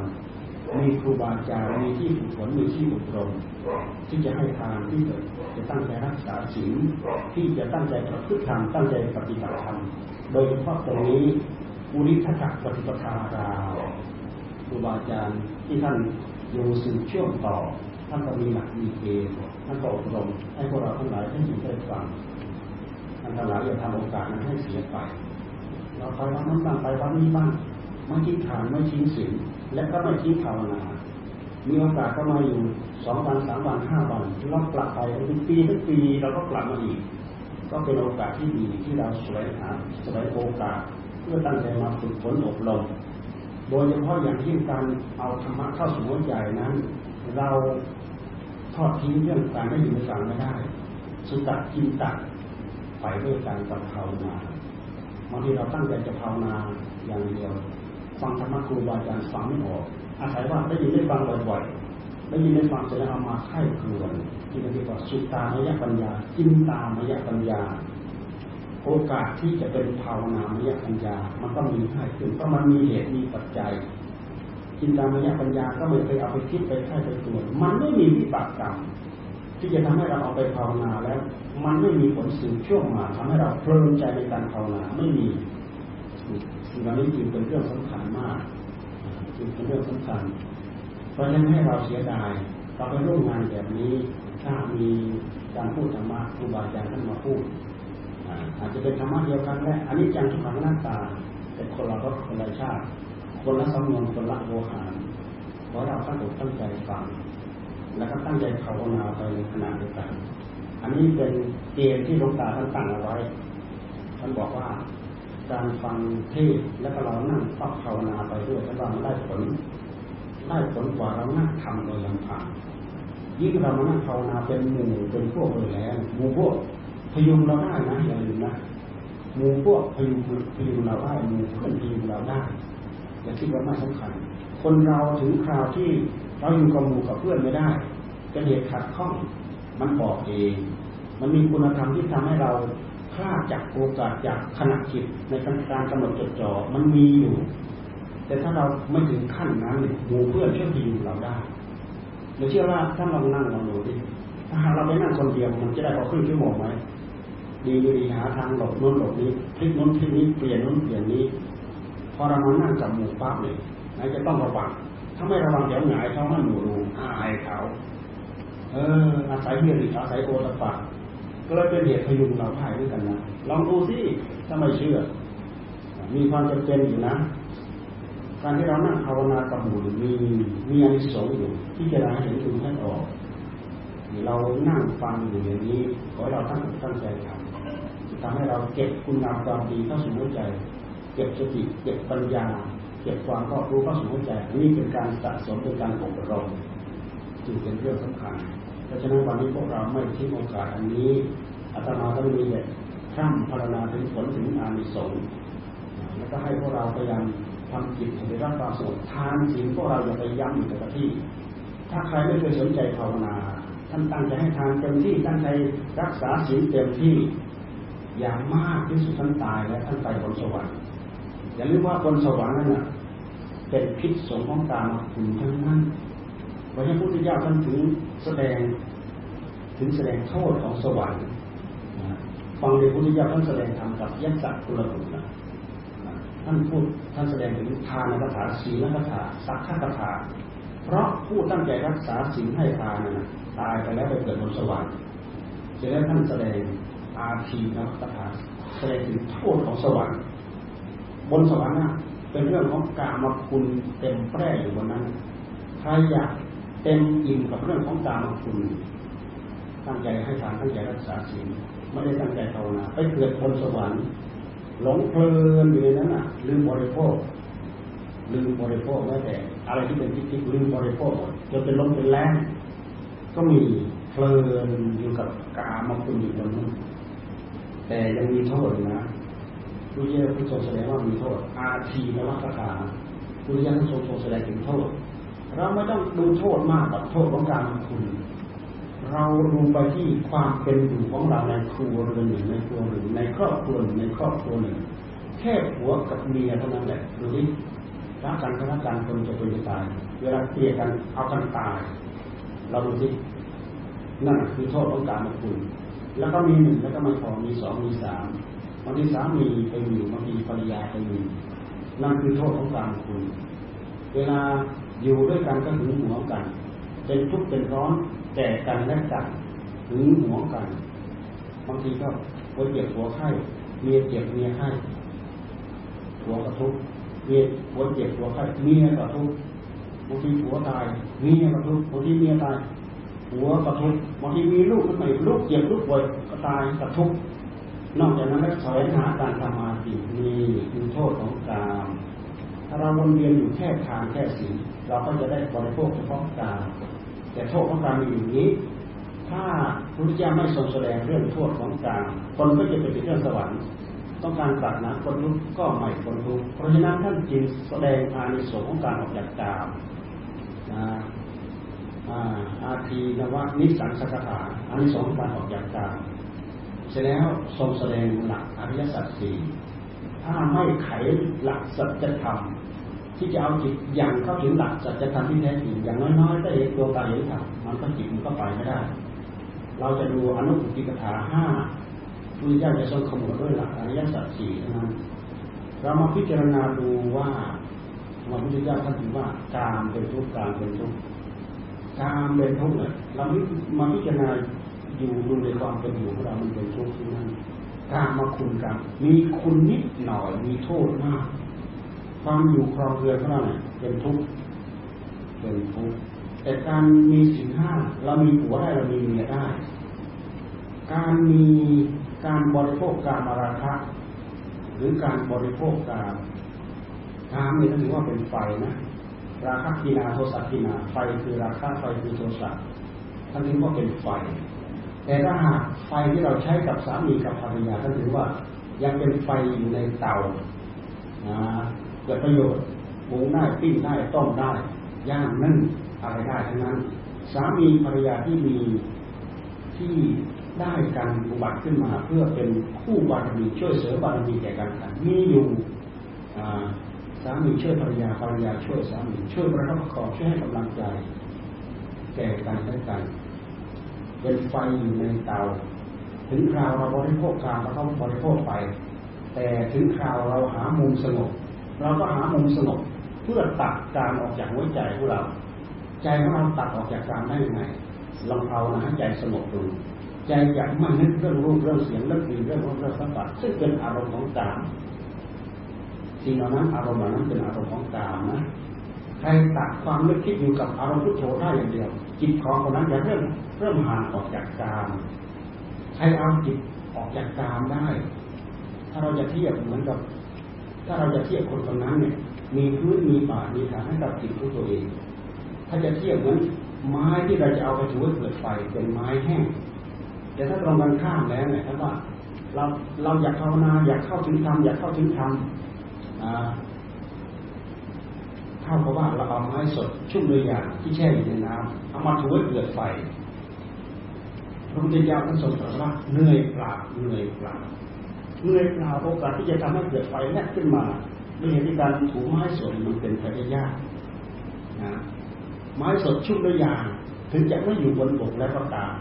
มีครูบาอาจารย์มีที่ฝึกฝนมีที่อบรมที่จะให้ทานที่จะตั้งใจรักษาศีลที่จะตั้งใจประพฤติธรรมตั้งใจปฏิบัติธรรมโดยเฉพาะตรงนี้อุริทักปฏิปทาราครูบาอาจารย์ที่ท่านอยู่สืบเชื่อมต่อ ท่านก็มีหลักมีเกณฑ์ท่านก็อบรมให้พวกเราทั้งหลายได้ยินได้ฟังท่านทั้งหลายอย่าทำโอกาสนั้นให้เสียไป เราไปวันนั้นบ้างไปวันนี้บ้างไม่ทิ้งทานไม่ทิ้งศีลและก็ไม่ทิ้งภาวนา มีโอกาสก็มาอยู่สองวันสามวันห้าวันเรากลับไปเป็นปีทั้ปีเราก็กลับมาอีก ก็เป็นโอกาสที่ดีที่เราสวยหาสวยโอกาส เพื่อตั้งใจมาฝึกฝนอบรมโดยเฉพาะอย่างที่การเอาธรรมะเข้าสู่หัวใจนั้น เราทอดทิ้งเรื่องการได้ยินได้ฟังไม่ได้ สุตัดกินตัดไปด้วยการกับภาวนา บางทีเราตั้งใจจะภาวนาอย่างเดียวฟังธรรมะครูบาอาจารย์ฟังไม่ออกอาศัยว่าได้ยินได้ฟังบ่อยๆได้ยินได้ฟังเสร็จแล้วเอามาไข้ครวนที่เรียกว่าสุตามยปัญญาจินตามยปัญญา โอกาสที่จะเป็นภาวนามยปัญญา มันก็มีให้ขึ้นเพราะมันมีเหตุมีปัจจัยจินตามยปัญญาก็ไม่เคยเอาไปคิดไปไข้ไปตรวจมันไม่มีวิบากกรรม ที่จะทำให้เราเอาไปภาวนาแล้ว มันไม่มีผลสืบช่วงมาทำให้เราเพลินใจในการภาวนาไม่มีสิ่งเหล่านี้จึงเป็นเรื่องสำคัญมากจึงเป็นเรื่องสำคัญ เพราะฉะนั้นให้เราเสียดายเราไปร่วมงานแบบนี้ถ้ามีการพูดธรรมะครูบาอาจารย์ท่านมาพูดอาจจะเป็นธรรมะเดียวกันแหละอันนี้จังทุกขังหน้าตาแต่คนเราก็คนละชาติ คนละสำนวนคนละโวหารเพราะเราตั้งอกตั้งใจฟัง แล้วก็ตั้งใจภาวนาไปในขณะเดียวกันอันนี้เป็นเกณฑ์ที่หลวงตาท่านตั้งเอาไว้ ท่านบอกว่าการฟังเทศแล้วก็เรานั่งฟังภาวนาไปด้วยถ้าเราได้ผลได้ผลกว่าเรานั่งทำโดยลำพังยิ่งเรามานั่งภาวนาเป็นหมู่เป็นพวกเลยแล้วหมู่พวกพยุงเราได้นะอย่าลืมนะหมู่พวกพยุงพยุงเราได้หมู่เพื่อนพยุงเราได้อย่าคิดว่าไม่สำคัญ คนเราถึงคราวที่ เราอยู่กับหมู่กับเพื่อนไม่ได้เป็นเหตุขัดข้อง มันบอกเอง มันมีคุณธรรมที่ทำให้เราพลาดจากโอกาสจากขณะจิตในการกำหนดจดจ่อมันมีอยู่ แต่ถ้าเราไม่ถึงขั้นนั้นหมู่เพื่อนช่วยพยุงเราได้เดี๋ยวเชื่อว่าถ้าเรานั่งลองดูดิถ้าเราไปนั่งคนเดียวมันจะได้พอครึ่งชั่วโมงไหมดีดีหาทางหลบนู้นหลบนี้พลิกนู้นพลิกนี้เปลี่ยนนู้นเปลี่ยนนี้ พอเรามานั่งกับหมู่ปั๊บเนี่ยนายจะต้องระวัง ถ้าไม่ระวังเดี๋ยวหงายเขามันหนูรูอายเขา เออ อาศัยเฮียริอาศัยโอตปะก็เลยเป็นเหตุพยุงเราพ่ายด้วยกันนะลองดูสิถ้าไม่เชื่อ มีความจำเป็นอยู่นะการที่เรานั่งภาวนากับหมู่มีมีอนิสงส์อยู่ที่จะราเห็นคุณให้ออกเรานั่งฟังอยู่อย่างนี้ขอให้เราตั้งตั้งใจทำทำให้เราเก็บคุณงามความดีเข้าสู่หัวใจ เก็บสติเก็บปัญญา เก็บความรอบรู้เข้าสู่หัวใจนี่เป็นการสะสมเป็นการอบรมจึงเป็นเรื่องสำคัญ เพราะฉะนั้นวันนี้พวกเราไม่ทิ้งโอกาสอันนี้อาตมาต้องมีแบบข้ามพารณาถึงผลถึงอานิสงส์แล้วก็ให้พวกเราพยายามทำจิตให้รับความสงบทานสิ่งพวกเราอย่าไปย้ำอยู่แต่ที่ ถ้าใครไม่เคยสนใจภาวนา ท่านตั้งใจให้ทานเต็มที่ตั้งใจรักษาศีลเต็มที่อย่างมากที่สุดท่านตายและท่านไปบนสวรรค์ อย่าลืมว่าบนสวรรค์นั้นน่ะเป็นพิษสงของการคุณทั้งนั้นเพราะฉะนั้นพุทธเจ้าท่านถึงแสดงถึงแสดงโทษของสวรรค์ฟังในพุทธเจ้าท่านแสดงธรรมกับยักษ์กุลบุตรนะท่านพูดท่านแสดงถึงทานคาถาศีลคาถาสักขคาถาเพราะผู้ตั้งใจรักษาศีลให้ทานนะตายไปแล้วไปเกิดบนสวรรค์เสร็จแล้ท่านแสดงอาทีนะคาถาแสดงถึงโทษของสวรรค์ บนสวรรค์นะเป็นเรื่องของกามาคุณเต็มแปร่อยู่บนนั้นใครอยากเต็มอิ่มกับเรื่องของกามาคุณ ตั้งใจให้ทานตั้งใจรักษาศีลไม่ได้ตั้งใจภาวนาไปเกิดบนสวรรค์ หลงเพลินอยู่ในนั้นอะ ลืมบริโภค ลืมบริโภคแม้แต่ อะไรที่เป็นทิฏฐิลืมบริโภคจนเป็นลมเป็นแรงก็มีเพลินอยู่กับกามาคุณอยู่ตรงนั้นแต่ยังมีโทษนะ ผู้เยี่ยมผู้ทรงแสดงว่ามีโทษ อาทีนวัตกาผู้เยี่ยมผู้ทรงแสดงถึงโทษ เราไม่ต้องดูโทษมากกับโทษของการคุณ เราดูไปที่ความเป็นอยู่ของเราในครัวเรือนหนึ่งในครัวหนึ่งในครอบครัวหนึ่งในครอบครัวหนึ่งแค่ผัวกับเมียเท่านั้นแหละดูที่รักกันก็รักกันคนจะเป็นจะตาย เวลาเกลียดกันเอากันตาย เราดูที่นั่นคือโทษของการมาคุณ แล้วก็มีหนึ่งแล้วก็ม่พอมีสองมีสาม บางทีสามีไปมีบางทีภรรยาไปมีนั่นคือโทษของการคุณ เวลาอยู่ด้วยกันก็ถึงหัวกัน เป็นทุกข์เป็นร้อนแก่กันและกันถึงหัวกัน บางทีก็หัวเจ็บหัวไข้เมียเจ็บเมียไข้หัวกระทุกเมียหัวเจ็บหัวไข้เมียกระทุกบางทีหัวตายเมียกระทุกบางทีเมียตายหัวกระทุกบางทีมีลูกขึ้นมาลูกเจ็บลูกป่วยก็ตายกระทุก นอกจากนั้นแล้วแสวงหาการทำมาดีนี่คือโทษของกามถ้าเราวนเวียนอยู่แค่ทางแค่สีเราก็จะได้บริโภคเฉพาะกามแต่โทษของการมีอยู่นี้ ถ้าพระพุทธเจ้าไม่ทรงแสดงเรื่องโทษของกามคนก็จะไปเป็นเรื่องสวรรค์ ต้องการตัดนะคนรู้ก็ไม่คนรู้เพราะฉะนั้นท่านจึงแสดงอานิสงส์ของการออกจากกามนะอาทีนวะนิสังสกถาอานิสงส์ของการออกจากกาม เสร็จแล้วทรงแสดงหลักอริยสัจสี่ถ้าไม่ไขหลักสัจธรรมที่จะเอาจิตอย่างเข้าถึงหลักสัจธรรมที่แท้จริงอย่างน้อยๆก็เห็นตัวตาเห็นธรรมมันก็จิตมันก็ไปไม่ได้ เราจะดูอนุปติกถาห้าพุทธเจ้าจะทรงขมวดด้วยหลักอริยสัจสี่เท่านั้นเรามาพิจารณาดูว่าพระพุทธเจ้าท่านถือว่าการเป็นทุกข์การเป็นทุกข์การเป็นทุกข์เนี่ยเรามาพิจารณา อยู่ดูในความเป็นอยู่ของเรามันเป็นทุกข์ที่นั่นการมาคุณกันมีคุณนิดหน่อยมีโทษมากความอยู่ครองเรือนของเราเนี่ยเป็นทุกข์เป็นทุกข์แต่การมีสิ่งห้าเรามีผัวได้เรามีเมียได้ การมีการบริโภคการมาราคะหรือการบริโภคการทามนี่ถือว่าเป็นไฟนะราคะกินาโทสะกินาไฟคือราคะไฟคือโทสะท่านถือว่าเป็นไฟ แต่ถ้าหากไฟที่เราใช้กับสามีกับภรรยาท่านถือว่า ยังเป็นไฟอยู่ในเตานะเกิดประโยชน์ปรุงได้ปิ้งได้ต้มได้ย่างนึ่งอะไรได้ทั้งนั้น สามีภรรยาที่มีที่ได้การอุบัติขึ้นมาเพื่อเป็นคู่บารมีช่วยเสริมบารมีแก่กันมีอยู่สามีช่วยภรรยาภรรยาช่วยสามีช่วยประคับประคองช่วยให้กำลังใจ แก่กันและกัน เป็นไฟอยู่ในเตา ถึงคราวเราบริโภคกามเราก็บริโภคไป แต่ถึงคราวเราหามุมสงบเราก็หามุมสงบเพื่อตัดการออกจากหัวใจของเรา ใจของเราตัดออกจากการได้ยังไงลองเอานะใจสงบดูใจอยากมันนึกเรื่องรูปเรื่องเสียงเรื่องกลิ่นเรื่องรสเรื่องสัมผัสซึ่งเป็นอารมณ์ของกามสิ่งเหล่านั้นอารมณ์เหล่านั้นเป็นอารมณ์ของกามนะใครตัดความนึกคิดอยู่กับอารมณ์พุทโธได้อย่างเดียว จิตของคนนั้นจะเริ่มเริ่มห่างออกจากกามใครเอาจิตออกจากกามได้ ถ้าเราจะเทียบเหมือนกับ ถ้าเราจะเทียบคนคนนั้นเนี่ย มีพื้นมีป่ามีฐานให้กับจิตของตัวเอง ถ้าจะเทียบเหมือนไม้ที่เราจะเอาไปถูให้เกิดไฟเป็นไม้แห้ง แต่ถ้าตรงกันข้ามแล้วเนี่ยถ้าว่าเราเราอยากภาวนาอยากเข้าถึงธรรมอยากเข้าถึงธรรม ท่ากับว่าเราเอาไม้สดชุ่มเลยยางที่แช่อยู่ในน้ำเอามาถูให้เกิดไฟพระพุทธเจ้าท่านทรงตรัสว่าเหนื่อยเปล่าเหนื่อยเปล่าเมื่อเปล่าโอกาสที่จะทำให้เกิดไฟแลกขึ้นมาด้วยเหตุที่การถูไม้สดมันเป็นไปได้ยากนะไม้สดชุ่มด้วยยางถึงจะไม่อยู่บนบกแล้วก็ตาม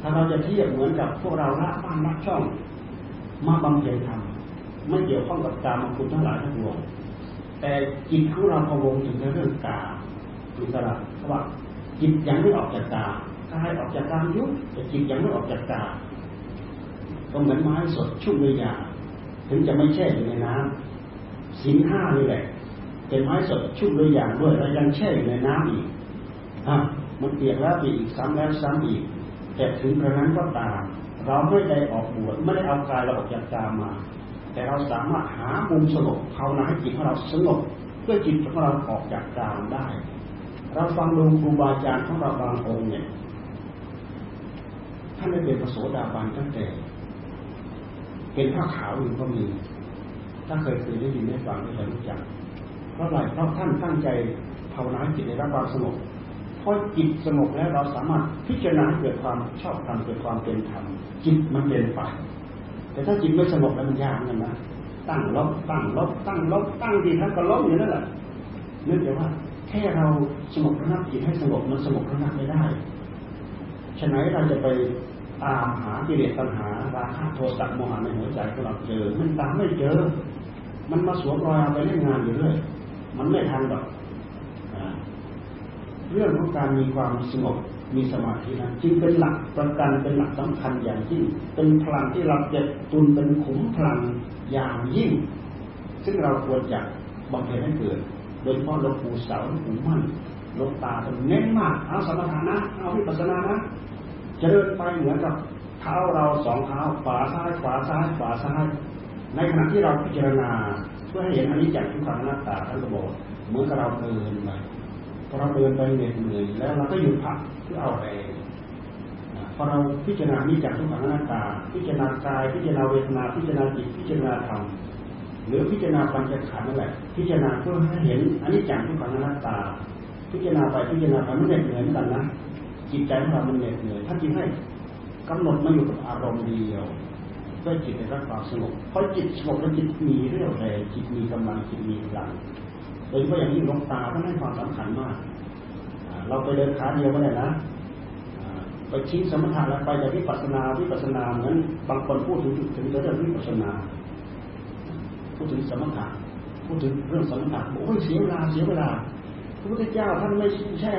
ถ้าเราจะเทียบเหมือนกับพวกเราละบ้านละช่อง มาบำเพ็ญธรรมไม่เกี่ยวข้องกับการมคุณทั้งหลายทั้งปวง แต่จิตของเราพวงถึงเรื่องกาอิสระเพราะว่าจิตยังไม่ออกจากกากายออกจากการยุบแต่จิตยังไม่ออกจากกาก็เหมือนไม้สดชุ่มในยาถึงจะไม่แช่อยู่ในน้ำสินห้านี่แหละเป็นไม้สดชุ่มด้วยยางด้วยแล้วยังแช่อยู่ในน้ำอีกอะมันเปียกแล้วอีกซ้ำแล้วซ้ำอีกแต่ถึงกระนั้นก็ตาม เราไม่ได้ออกบวชไม่ได้เอากายเราออกจากกามมา แต่เราสามารถหามุมสงบภาวนาให้จิตของเราสงบเพื่อจิตของเราออกจากกามได้ เราฟังดูครูบาอาจารย์ของเราบางองค์เนี่ยท่านได้เป็นพระโสดาบันตั้งแต่ เป็นผ้าขาวอยู่ก็มี ถ้าเคยเคยได้ยินได้ฟังได้รู้จักเพราะอะไรเพราะท่านตั้งใจภาวนาจิตในรับความสงบพอจิตสงบแล้วเราสามารถพิจารณาเกิดความชอบธรรมเกิดความเป็นธรรมจิตมันเป็นไป แต่ถ้าจิตไม่สงบแล้วมันยากกันนะตั้งลบตั้งลบตั้งลบตั้งดีท่านก็ลบอยู่นั่นแหละเนื่องจากว่า แค่เราสงบระงับจิตให้สงบมันสงบระงับไม่ได้ฉะนั้นเราจะไปตามหากิเลสตัณหาราคะโทสะโมหะในหัวใจของเราเจอ มันตามไม่เจอ มันมาสวมรอยเอาไปเล่นงานอยู่เรื่อยมันไม่ทันหรอกเรื่องของการมีความสงบ มีสมาธินะจึงเป็นหลักประกันเป็นหลักสำคัญอย่างยิ่ง เป็นพลังที่เราเก็บตุนเป็นขุมพลังอย่างยิ่ง ซึ่งเราควรจะบำเพ็ญให้เกิด โดยเฉพาะหลวงปู่เสาหลวงปู่มั่นหลวงตาจะเน้นมากเอาสมถะนะเอาวิปัสสนานะจะเดินไปเหมือนกับเท้าเราสองเท้าขวาซ้ายขวาซ้ายขวาซ้าย ในขณะที่เราพิจารณาเพื่อให้เห็นอันนี้จากทุกขังหน้าตาท่านก็บอกเหมือนกับเราเดินไป พอเราเดินไปเหน็ดเหนื่อยแล้วเราก็หยุดพักเพื่อเอาแรงพอเราพิจารณานี้จากทุกขังหน้าตา พิจารณากาย พิจารณาเวทนา พิจารณาจิต พิจารณาธรรม หรือพิจารณาปัญจขันธ์นั่นแหละ พิจารณาเพื่อให้เห็นอันนี้จากทุกขังหน้าตา พิจารณาไปพิจารณาไปมันเหน็ดเหนื่อยเหมือนกันนะ จิตใจของเรามันเหน็ดเหนื่อยถ้าจิตให้กำหนดมาอยู่กับอารมณ์เดียวด้วยจิตในรักความสงบเพราะจิตสงบแล้วจิตมีเรี่ยวแรงจิตมีกำลังจิตมีพลัง โดยเฉพาะอย่างยิ่งลงตาท่านให้ความสำคัญมาก เราไปเดินขาเดียวก็ได้นะไปชิ้สมถะแล้วไปจากวิปัสนาวิปัสนาเหมือนบางคนพูดถึงถึงเรื่องวิปัสนาพูดถึงสมถะพูดถึงเรื่องสมถะโอ้ยเสียเวลาเสียเวลาพระพุทธเจ้าท่านไม่ใช่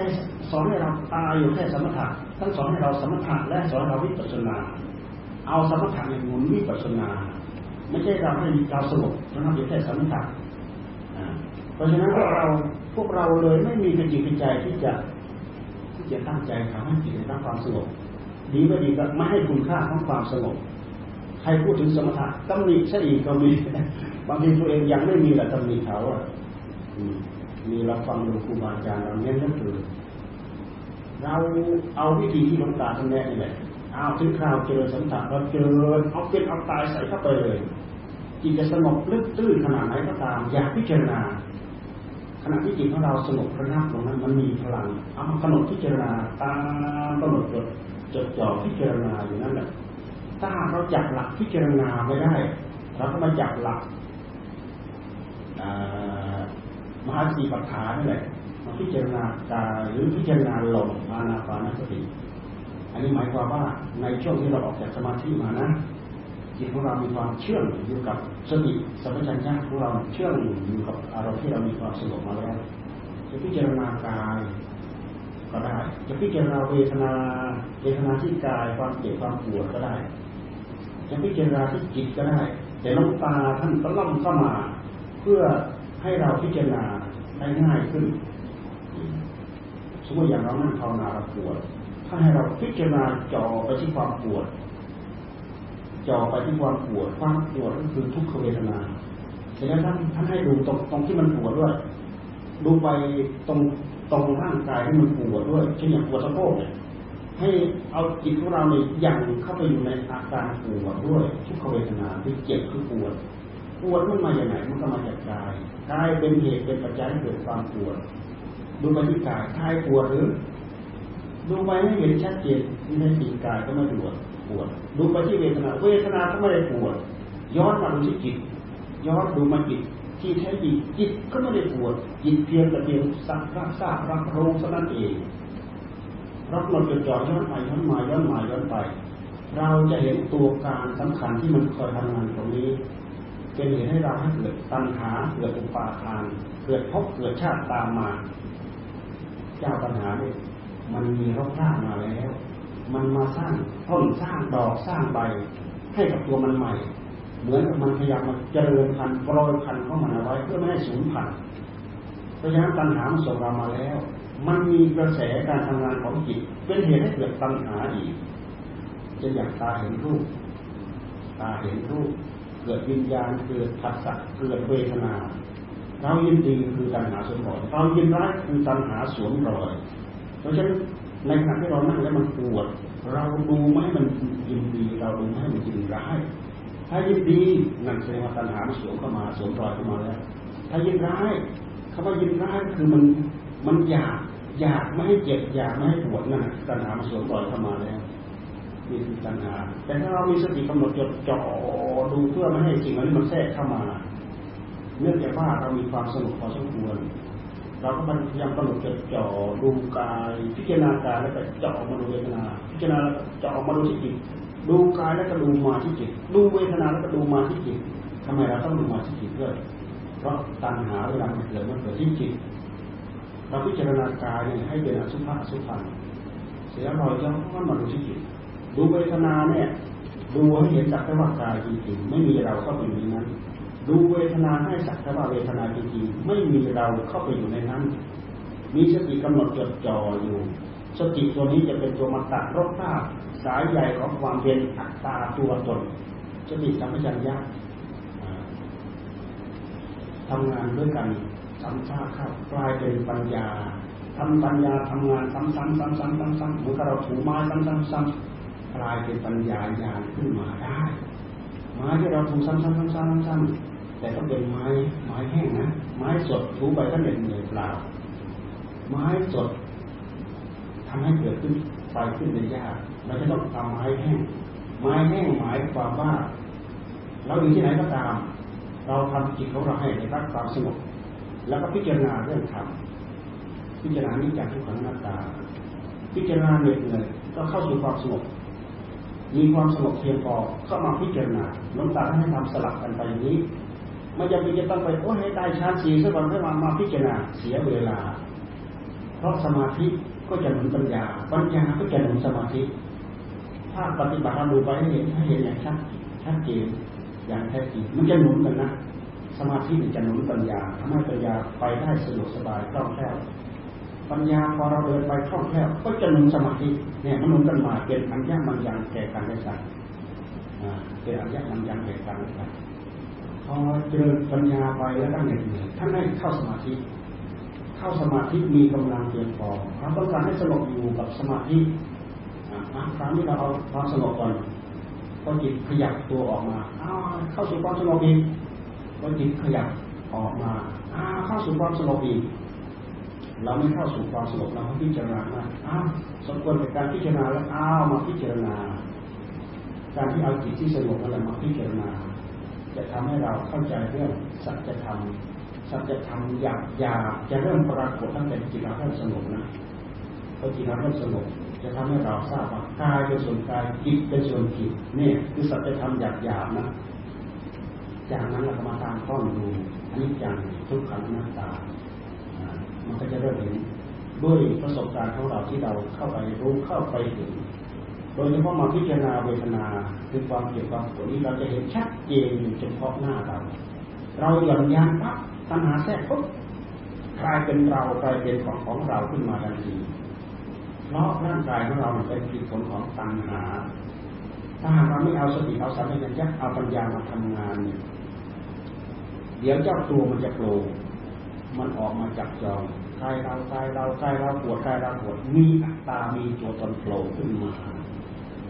สอนให้เราตายอยู่แค่สมถะท่านสอนให้เราสมถะและสอนเราวิปัสนา เอาสมถะในหมุนวิปัสนา ไม่ใช่เราให้เราสงบเราทำอยู่แค่สมถะ ราะฉะนั้นพวกเราพวกเราเลยไม่มีกระจิตกระใจที่จะที่จะตั้งใจทำให้จิตได้รับความสงบดีไม่ดีก็ไม่ให้คุณค่าของความสงบใครพูดถึงสมถะตำหนิซะอีกก็มีบางทีตัวเองยังไม่มีแหละตำหนิเขาอะมีเราฟังดูครูบาอาจารย์เราเน้นนั่นคือเราเอาวิธีที่หลวงตาท่านแนะนี่แหละเอาถึงคราวเจอสมถะเราเจอเอาเป็นเอาตายใส่เข้าไปเลยจิตจะสงบลึกตื้นขนาดไหนก็ตาม อยากพิจารณา ขณะที่จิตของเราสงบระงับตรงนั้นมันมีพลังเอามากำหนดพิจารณาตามกำหนดจดจดจ่อพิจารณาอยู่นั่นแหละถ้าเราจับหลักพิจารณาไม่ได้เราก็มาจับหลักมหาสีปัฏฐานนี่แหละมาพิจารณากายหรือพิจารณาลมอานาปานสติ อันนี้หมายความว่าในช่วงที่เราออกจากสมาธิมานะ จิตของเรามีความเชื่อมอยู่กับสติสัมปชัญญะของเราเชื่อมอยู่กับอารมณ์ที่เรามีความสงบมาแล้วจะพิจารณากายก็ได้ จะพิจารณาเวทนาเวทนาที่กายความเจ็บความปวดก็ได้ จะพิจารณาที่จิตก็ได้ แต่น้องตาท่านก็ล่ำเข้ามา เพื่อให้เราพิจารณาได้ง่ายขึ้น สมมติอย่างเรานั่งภาวนาเราปวด ถ้าให้เราพิจารณาจ่อไปที่ความปวด จ่อไปที่ความปวดความปวดก็คือทุกขเวทนาเสร็จแล้วท่านท่านให้ดูตรงตรงที่มันปวดด้วย ดูไปตรงตรงร่างกายที่มันปวดด้วยเช่นอย่างปวดสะโพกเนี่ยให้เอาจิตของเราเนี่ยยังเข้าไปอยู่ในอาการปวดด้วยทุกขเวทนาที่เจ็บคือปวดปวดมันมาจากไหนมันก็มาจากกายกายเป็นเหตุเป็นปัจจัยให้เกิดความปวด ดูไปที่กายกายปวดหรือ ดูไปให้เห็นชัดเจนที่ในสีกายก็ไม่ปวด ปวด ดูไปที่เวทนา เวทนาก็ไม่ได้ปวด ย้อนมาดูที่จิต ย้อนดูมาจิต ที่แท้จริงจิตก็ไม่ได้ปวด จิตเพียงแต่เพียงสักรักษารักรู้เท่านั้นเองรับเราจดจ่อย้อนไปย้อนมาย้อนมาย้อนไป เราจะเห็นตัวการสำคัญที่มันคอยทำงานตรงนี้ เป็นเหตุให้เราให้เกิดตัณหาเกิดอุปาทาน เกิดภพเกิดชาติตามมา เจ้าปัญหาเนี่ยมันมีรอบร่ามาแล้ว มันมาสร้างต้นสร้างดอกสร้างใบ ให้กับตัวมันใหม่ เหมือนกับมันพยายามมาเจริญพันธุ์โปรยพันธุ์ข้ามันเอาไว้เพื่อไม่ให้สูญพันธุ์เพราะฉะนั้นตัณหามส่งเรามาแล้ว มันมีกระแสการทำงานของจิตเป็นเหตุให้เกิดตัณหาอีกจะอยากตาเห็นรูปตาเห็นรูปเกิดวิญญาณเกิดผัสสะเกิดเวทนาเรายินดีคือตัณหาสวมรอยเรายินร้ายคือตัณหาสวมรอย เพราะฉะนั้น ในขณะที่เรานั่งแล้วมันปวด เราดูไม่ให้มันยินดีเราดูไม่ให้มันยินร้าย ถ้ายินดีนั่นแสดงว่าตัณหาสวมเข้ามาสวมรอยเข้ามาแล้ว ถ้ายินร้ายคำว่ายินร้ายคือมันมันอยากอยากไม่ให้เจ็บอยากไม่ให้ปวดนั่นตัณหาสวมรอยเข้ามาแล้วนี่คือตัณหา แต่ถ้าเรามีสติกำหนดจดจ่อดูเพื่อไม่ให้สิ่งนั้นมันแทรกเข้ามา เนื่องจากว่าเรามีความสนุกพอสมควร เราก็พยายามกำหนดจดจ่อดูกายพิจารณากายแล้วก็เจาะมาดูเวทนา พิจารณาแล้วก็เจาะมาดูที่จิตดูกายแล้วก็ดูมาที่จิตดูเวทนาแล้วก็ดูมาที่จิตทำไมเราต้องดูมาที่จิตด้วยเพราะตัณหาเวลามันเกิดมันเกิดที่จิตเราพิจารณากายเนี่ยให้เป็นอสุภะอสุพันเสียรอยย้อนมาดูที่จิตดูเวทนาเนี่ยดูให้เห็นสักแต่ว่ากายจริงๆไม่มีเราเข้าไปอยู่ในนั้น ดูเวทนาให้สักแต่ว่าเวทนาจริงๆไม่มีเราเข้าไปอยู่ในนั้น มีสติกำหนดจดจ่ออยู่ สติตัวนี้จะเป็นตัวมาตัดรถภาพสายใหญ่ของความเป็นอัตตาตัวตนสติสัมปชัญญะทำงานด้วยกันซ้ำซากเข้ากลายเป็นปัญญาทำปัญญาทำงานซ้ำๆซ้ำๆซ้ำๆเหมือนกับเราถูไม้ซ้ำๆซ้ำกลายเป็นปัญญาญาณขึ้นมาได้ไม้ที่เราถูซ้ำๆซ้ำๆซ้ำๆ แต่ต้องเป็นไม้ไม้แห้งนะไม้สดถูไปก็เหน็ดเหนื่อยเปล่า ไม้สดทำให้เกิดขึ้นไฟขึ้นในยากเราจะต้องทำไม้แห้ง ไม้แห้งหมายความว่า เราอยู่ที่ไหนก็ตาม เราทำจิตของเราให้ได้รับความสงบแล้วก็พิจารณาเรื่องธรรมพิจารณานิจจังทุกขังนัตตา พิจารณาเหนื่อยเหนื่อยก็เข้าสู่ความสงบมีความสงบเพียงพอก็มาพิจารณาน้ำตาให้ทำสลับกันไปนี้ ไม่จำเป็นจะต้องไปโอ้ให้ได้ชาติสีสักวันให้มามาพิจารณาเสียเวลา เพราะสมาธิก็จะหนุนปัญญา ปัญญาก็จะหนุนสมาธิ ถ้าปฏิบัติเราดูไปให้เห็นให้เห็นอย่างชัดชัดเจนอย่างแท้จริงมันจะหนุนกันนะสมาธิจะหนุนปัญญาทำให้ปัญญาไปได้สะดวกสบายคล่องแคล่วปัญญาพอเราเดินไปคล่องแคล่วก็จะหนุนสมาธิเนี่ยมันหนุนกันมาเป็นอัญญามัญญังแก่กันได้สักเป็นอัญญามัญญังแก่กันได้สัก อเจริญปัญญาไปแล้วตั้งเหนื่อยท่านให้เข้าสมาธิ เข้าสมาธิมีกำลังเพียงพอเราต้องการให้สงบอยู่กับสมาธิครั้งนี้เราเอาความสงบก่อนพอจิตขยับตัวออกมาเข้าสู่ความสงบอีกพอจิตขยับออกมาเข้าสู่ความสงบอีกเราไม่เข้าสู่ความสงบเราพิจารณาอ้าวสมควรในการพิจารณาแล้วอ้าวมาพิจารณา การที่เอาจิตที่สงบอะไรมาพิจารณา จะทำให้เราเข้าใจเรื่องสัจธรรมสัจธรรมอยากอยากจะเริ่มปรากฏตั้งแต่จิตเราเริ่มสงบนะพอจิตเราเริ่มสงบจะทำให้เราทราบว่ากายเป็นส่วนกายจิตเป็นส่วนจิตนี่คือสัจธรรมหยาบๆนะ จากนั้นเราก็มาตามข้อดูอันนี้จังทุกขังหน้าตามันก็จะเริ่มเห็นด้วยประสบการณ์ของเราที่เราเข้าไปรู้เข้าไปถึง โดยเฉพาะมาพิจารณาเวทนาคือความเกี่ยวความปวดนี้เราจะเห็นชัดเจนอยู่เฉพาะหน้าเรา เราหย่อนยานปั๊บตัณหาแทรกปุ๊บกลายเป็นเรากลายเป็นของของเราขึ้นมาทันทีเพราะร่างกายของเราเป็นผลของตัณหา ถ้าหากเราไม่เอาสติเอาสัมผัสยักเอาปัญญามาทำงานเนี่ยเดี๋ยวเจ้าตัวมันจะโผล่มันออกมาจับจองกายเรากายเรากายเราปวดกายเราปวดมีอัตตามีตัวตนโผล่ขึ้นมา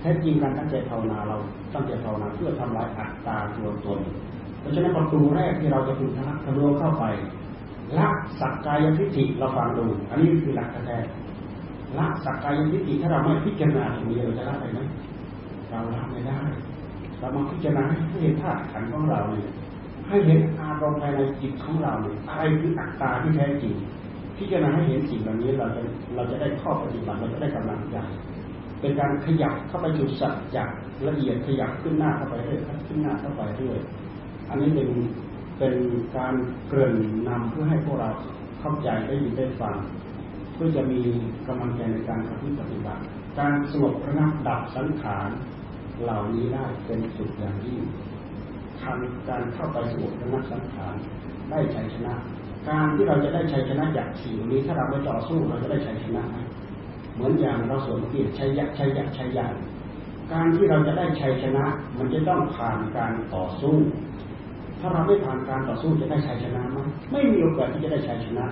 แท้จริงการตั้งใจภาวนาเราตั้งใจภาวนาเพื่อทำลายอัตตาตัวตน เพราะฉะนั้นประตูแรกที่เราจะพึงทะลุเข้าไปละสักกายทิฏฐิเราฟังดู อันนี้คือหลักแท้ละสักกายทิฏฐิถ้าเราไม่พิจารณาตรงนี้เราจะละได้ไหมเราละไม่ได้ เรามาพิจารณาให้เห็นธาตุขันของเราเนี่ยให้เห็นอารมณ์ภายในจิตของเราเนี่ยอะไรคืออัตตาที่แท้จริงพิจารณาให้เห็นสิ่งเหล่านี้เราจะเราจะได้ข้อปฏิบัติเราจะได้กำลังใจ เป็นการขยับเข้าไปสู่สัจจะละเอียดขยับขึ้นหน้าเข้าไปเรื่อยขึ้นหน้าเข้าไปเรื่อยอันนี้เป็นเป็นการเกริ่นนำเพื่อให้พวกเราเข้าใจได้ยินได้ฟังเพื่อจะมีกำลังใจในการปฏิบัติ การสงบระงับดับสังขารเหล่านี้ได้เป็นสุดอย่างยิ่งทำการเข้าไปสงบระงับสังขารได้ชัยชนะ การที่เราจะได้ชัยชนะจากสิ่งนี้ถ้าเราไม่ต่อสู้เราจะได้ชัยชนะเห มือนอย่างเราสวมเกียรติชัยยะชัยยะชัยยะการที่เราจะได้ชัยชนะ มันจะต้องผ่านการต่อสู้ ถ้าเราไม่ผ่านการต่อสู้จะได้ชัยชนะไหมไม่มีโอกาสที่จะได้ชัยชนะ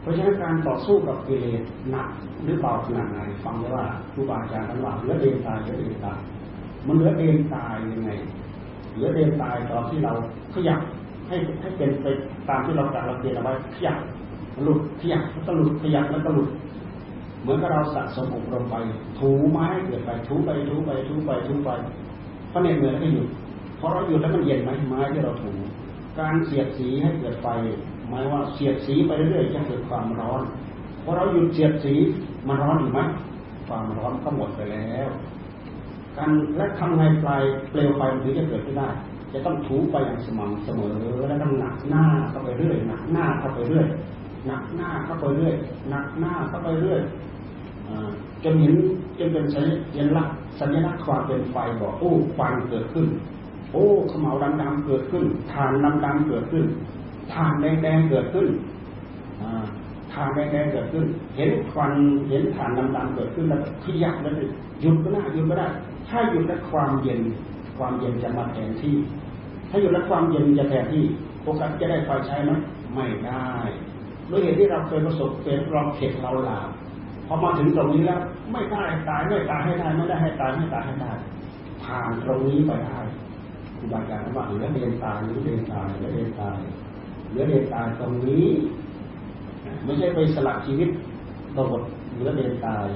เพราะฉะนั้นการต่อสู้กับกิเลสหนักหรือเบาขนาดไหนฟังได้ว่าครูบาอาจารย์ท่านว่าเหลือเดนตายเหลือเดนตายมันเหลือเดนตายยังไงเหลือเดนตายตอนที่เราขยับให้ให้เป็นไปตามที่เราจัดเราเตรียมเอาไว้ขยับหลุดขยับแล้วก็หลุดขยับแล้วก็หลุด เหมือนกับเราสะสมอบรมไป ถูไม้เกิดไปถูไปถูไปถูไปถูไปพอเหน็ดเหนือยแล้วก็หยุดพอเราหยุดแล้วมันเย็นไหมไม้ที่เราถูการเสียดสีให้เกิดไฟหมายว่าเสียดสีไปเรื่อยๆจะเกิดความร้อนพอเราหยุดเสียดสีมันร้อนอยู่ไหมความร้อนก็หมดไปแล้วการและทำไงปลายเปลวไฟมันถึงจะเกิดขึ้นได้ จะต้องถูไปอย่างสม่ำเสมอแล้วต้องหนักหน้าเข้าไปเรื่อยหนักหน้าเข้าไปเรื่อยหนักหน้าเข้าไปเรื่อยหนักหน้าเข้าไปเรื่อย จนเห็นจนเป็นสัญลักษณ์สัญลักษณ์ความเป็นไฟบอกโอ้ควันเกิดขึ้น โอ้ขมเหลาดำๆเกิดขึ้นฐานดำๆเกิดขึ้นฐานแดงๆเกิดขึ้นฐานแดงๆเกิดขึ้น เห็นควันเห็นฐานดำๆเกิดขึ้นแล้วขยับแล้วหยุดก็ได้หยุดก็ได้ ถ้าหยุดแล้วความเย็นความเย็นจะมาแทนที่ ถ้าหยุดแล้วความเย็นจะแทนที่โอกาสจะได้ไฟใช้ไหมไม่ได้ด้วยเหตุที่เราเคยประสบเป็นเราเข็ดเราหลาบ พอมาถึงตรงนี้แล้ว ไม่ได้ตายไม่ตายให้ได้ไม่ได้ให้ตายไม่ตายให้ได้ผ่านตรงนี้ไปได้ครูบาอาจารย์ว่าเหลือเรียนตายหรือเรียนตายเหลือเรียนตายเหลือเรียนตายตรงนี้ไม่ใช่ไปสละชีวิตตบดเหลือเรียนตาย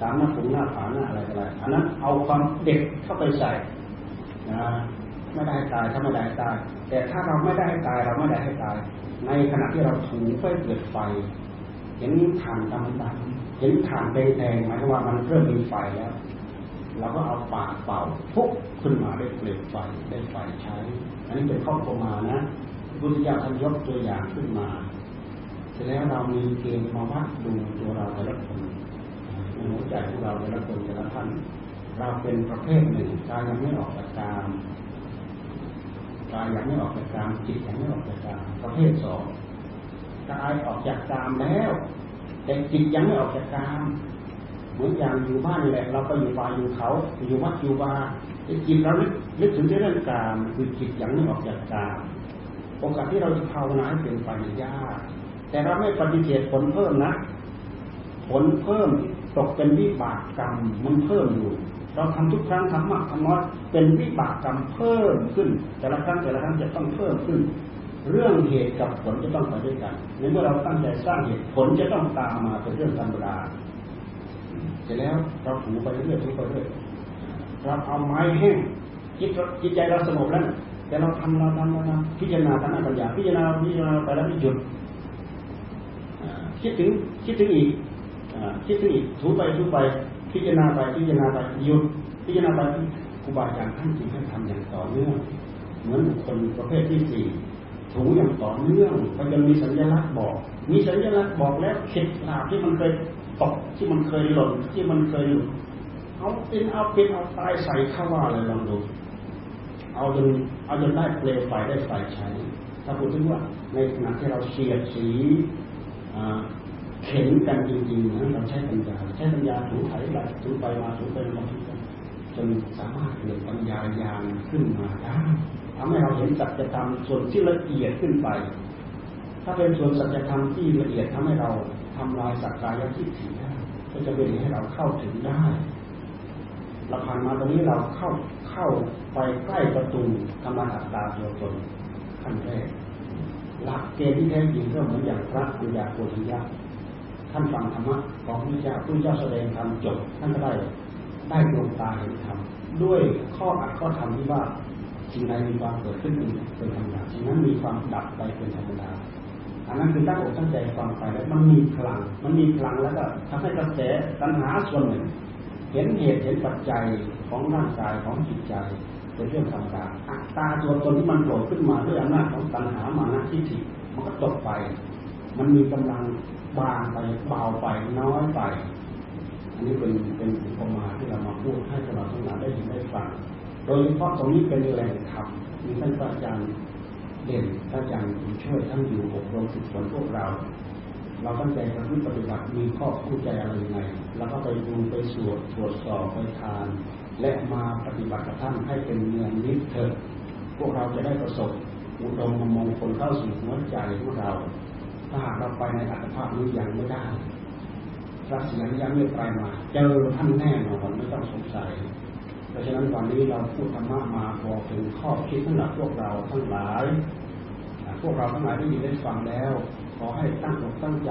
ตามหน้าผงหน้าผาหน้าอะไรอะไรอันนั้นเอาความเด็กเข้าไปใส่นะไม่ได้ตายถ้าไม่ได้ตาย แต่ถ้าเราไม่ได้ให้ตายเราไม่ได้ให้ตาย ในขณะที่เราถูไฟเกิดไฟเห็นฐานดำดำ เห็นฐานแดงๆหมายว่ามันเริ่มมีไฟแล้วเราก็เอาปากเป่าพุกขึ้นมาได้เปลวไฟได้ไฟใช้ อันนี้เป็นข้อประมานะพุทธเจ้าท่านยกตัวอย่างขึ้นมาเสร็จแล้วเรามีเกณฑ์มาวัดดูตัวเราแต่ละคนหัวใจของเราแต่ละคนแต่ละท่านเราเป็นประเภทหนึ่งกายยังไม่ออกจากกามกายยังไม่ออกจากกามจิตยังไม่ออกจากกามประเภทสองกายออกจากกามแล้ว แต่จิตยังไม่ออกจากกามเหมือนอย่างอยู่บ้านนี่แหละ เราก็อยู่ป่าอยู่เขา อยู่วัดอยู่วาจิตเรานึกถึงเรื่องกามคือจิตยังไม่ออกจากกามโอกาสที่เราจะภาวนาให้เป็นไปยากแต่เราไม่ปฏิเสธผลเพิ่มนะผลเพิ่มตกเป็นวิบากกรรมมันเพิ่มอยู่ เราทำทุกครั้งทำมากทำน้อยเป็นวิบากกรรมเพิ่มขึ้น แต่ละครั้งแต่ละครั้งจะต้องเพิ่มขึ้น เรื่องเหตุกับผลจะต้องไปด้วยกันในเมื่อเราตั้งใจสร้างเหตุผลจะต้องตามมาเป็นเรื่องธรรมดาเสร็จแล้วเราถูไปเรื่อยถูไปเรื่อยเราเอาไม้แห้งจิตจิตใจเราสงบแล้วแต่เราทำเราทำเราทำพิจารณาทางปัญญาพิจารณาพิจารณาไปแล้วไม่หยุดคิดถึงคิดถึงอีกคิดถึงอีกถูไปถูไปพิจารณาไปพิจารณาไปหยุดพิจารณาไปครูบาอาจารย์ท่านจึงให้ทำอย่างต่อเนื่องเหมือนคนประเภทที่สี่ ถูอย่างต่อเนื่องมันจะมีสัญลักษณ์บอก มีสัญลักษณ์บอกแล้วเข็ดหลาบที่มันเคยตกที่มันเคยหล่นที่มันเคยหลุดเอาเป็นเอาเป็นเอาตายใส่เข้าว่าเลยลองดู เอาจนเอาจนได้เปลวไฟได้ไฟใช้ ถ้าพูดถึงว่าในขณะที่เราเสียดสีเข็นกันจริงๆนะเราใช้ปัญญาใช้ปัญญาถูไถไหลถูไปมาถูไปมาจนสามารถเกิดปัญญายาณขึ้นมาได้ ทำให้เราเห็นสัจธรรมส่วนที่ละเอียดขึ้นไป ถ้าเป็นส่วนสัจธรรมที่ละเอียดทำให้เราทำลายสักกายทิฏฐิได้ก็จะเป็นให้เราเข้าถึงได้เราผ่านมาตรงนี้เราเข้าเข้าไปใกล้ประตูธรรมอัตตาตัวตนขั้นแรกหลักเกณฑ์ที่แท้จริงก็เหมือนอย่างพระปัญญาโกธิยะท่านฟังธรรมะของพระเจ้าพระเจ้าแสดงธรรมจบท่านก็ได้ได้ดวงตาเห็นธรรมด้วยข้ออัดข้อธรรมที่ว่า สิ่งใดมีความเกิดขึ้นเป็นธรรมดาสิ่งนั้นมีความดับไปเป็นธรรมดาอันนั้นคือตั้งอกตั้งใจฟังไปแล้วมันมีพลัง มันมีพลังแล้วก็ทำให้กระแสตัณหาส่วนหนึ่ง เห็นเหตุเห็นปัจจัยของร่างกายของจิตใจเป็นเรื่องธรรมดาอัตตาตัวตนที่มันโผล่ขึ้นมาด้วยอำนาจของตัณหามานะทิฏฐิมันก็ตกไป มันมีกำลังบางไปเบาไปน้อยไป อันนี้เป็นเป็นอุปมาที่เรามาพูดให้เราทั้งหลายได้เห็นได้ฟัง โดยเฉพาะตรงนี้เป็นแหล่งธรรมมีท่านอาจารย์เด่นท่านอาจารย์ช่วยท่านอยู่อบรมฝึกฝนพวกเรา เราตั้งใจประพฤติปฏิบัติมีข้อคู่ใจอะไรยังไงแล้วก็ไปดูไปสวดตรวจสอบไปทาน และมาปฏิบัติกับท่านให้เป็นเมืองนิพเถิดพวกเราจะได้ประสบอุดมมงคลเข้าสู่หัวใจของเราถ้าหากเราไปในอัตภาพนี้ยังไม่ได้พระสิงห์ยังไม่ไปมา เจอท่านแน่นอนไม่ต้องสงสัย ราะฉะนั้นวันนี้เราพูดธรรมะมาพอกถึงข้อคิดสำหรับพวกเราทั้งหลาย พวกเราทั้งหลายที่ได้ฟังแล้ว ขอให้ตั้งอกตั้งใจ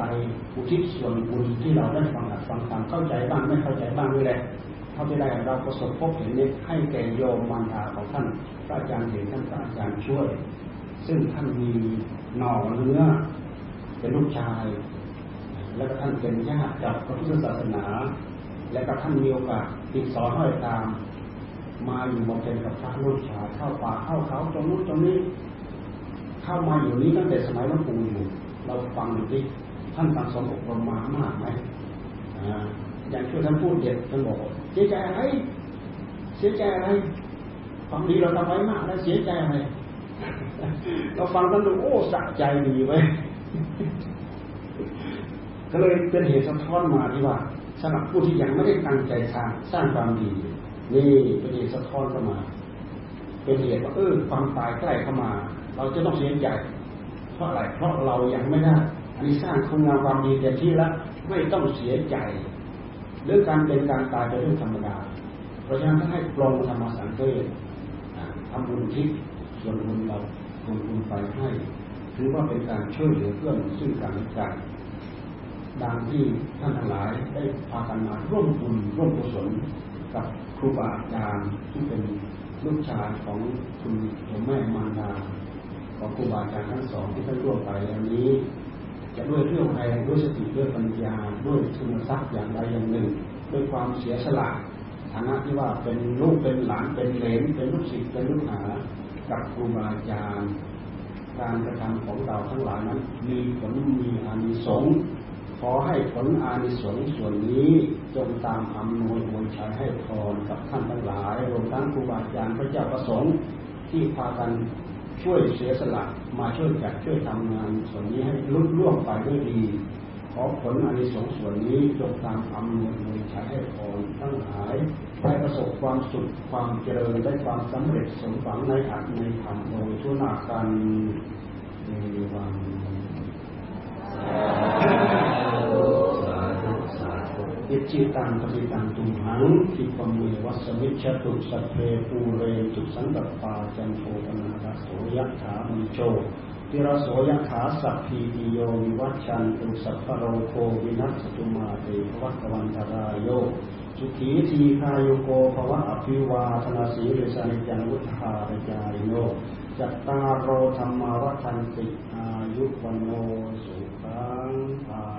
อุทิศส่วนบุญที่เราได้ฟังฟังตามเข้าใจบ้างไม่เข้าใจบ้างนี่แหละเท่าที่ได้เราประสบพบเห็นนี้ให้แก่โยมมารดาของท่านพระอาจารย์เห็นท่านพระอาจารย์ช่วย ซึ่งท่านมีหน่อเนื้อเป็นลูกชาย แล้วก็ท่านเป็นญาติกับพระพุทธศาสนา และก็ท่านมีโอกาสติดสอนห้อยตาม มาอยู่บำเพ็ญกับพระลูกชายเข้าป่าเข้าเขาตรงนู้นตรงนี้ เข้ามาอยู่นี้ตั้งแต่สมัยหลวงปู่อยู่เราฟังดูที่ท่านตังสมอบรมมามากไหมอย่างที่ท่านพูดเด็ดท่านบอกเสียใจอะไรเสียใจอะไรความดีเราทำไว้มากแล้วเสียใจอะไรเราฟังท่านดูโอ้สะใจดีไว้ก็เลยเป็นเหตุสะท้อนมาที่ว่าสำหรับผู้ที่ยังไม่ได้ตั้งใจสร้างสร้างความดี นี่เป็นเหตุสะท้อนเข้ามา เป็นเหตุว่าเออความตายใกล้เข้ามา เราจะต้องเสียใจเพราะอะไรเพราะเรายังไม่ได้อันนี้สร้างคุณงามความดีเต็มที่แล้วไม่ต้องเสียใจเรื่อการเป็นการตายเป็นเรื่องธรรมดา เพราะฉะนั้นถ้าให้ปรงธรรมสังเกตทำบุญทิศส่วนบุญเราส่วนบุญไปให้ถือว่าเป็นการช่วยเหลือเพื่อนซึ่งกันและกันดังที่ท่านทั้งหลายได้พากันมาร่วมบุญร่วมกุศลกับ ครูบาอาจารย์ที่เป็นลูกชายของคุณหลวงแม่มารดาของครูบาอาจารย์ทั้งสองที่ท่านร่วมไปอันนี้ จะด้วยเรื่องอะไรด้วยสติด้วยปัญญาด้วยทุนทรัพย์อย่างใดอย่างหนึ่ง ด้วยความเสียสละฐานะที่ว่าเป็นลูกเป็นหลานเป็นเลนเป็นลูกศิษย์เป็นลูกหากับครูบาอาจารย์การกระทำของเราทั้งหลายนั้นมีผลมีอานิสงส์ ขอให้ผลอานิสงส์ส่วนนี้จงตามอำนวยอวยชัยให้พรกับท่านทั้งหลายรวมทั้งครูบาอาจารย์พระเจ้าประสงค์ที่พากันช่วยเสียสละมาช่วยจัดช่วยทำงานส่วนนี้ให้ลุล่วงไปด้วยดี ขอผลอานิสงส์ส่วนนี้จงตามอำนวยอวยชัยให้พรทั้งหลายได้ประสบความสุขความเจริญได้ความสำเร็จสมหวังในอัตในธรรมโดยทั่วหน้ากันในวัน อิจฉิตังปัตถิตังตุมหัง ขิปปะเมวะ สะมิชฌะตุสัพเพปูเรนตุสังกัปปาจันโทปัณณะระโส ยะถา มะณิโชติระโส ยะถาสัพพีติโยวิวัชชันตุสัพพะโรโควินัสสะตุมาเต ภะวัตวันตะราโยสุขีทีฆายุโก ภะวะ อะภิวาทะนะสีลิสสะ นิจจังวุฑฒาปะจายิโนจัตตาโรธัมมาวัฑฒันติอายุวัณโณสุ งสา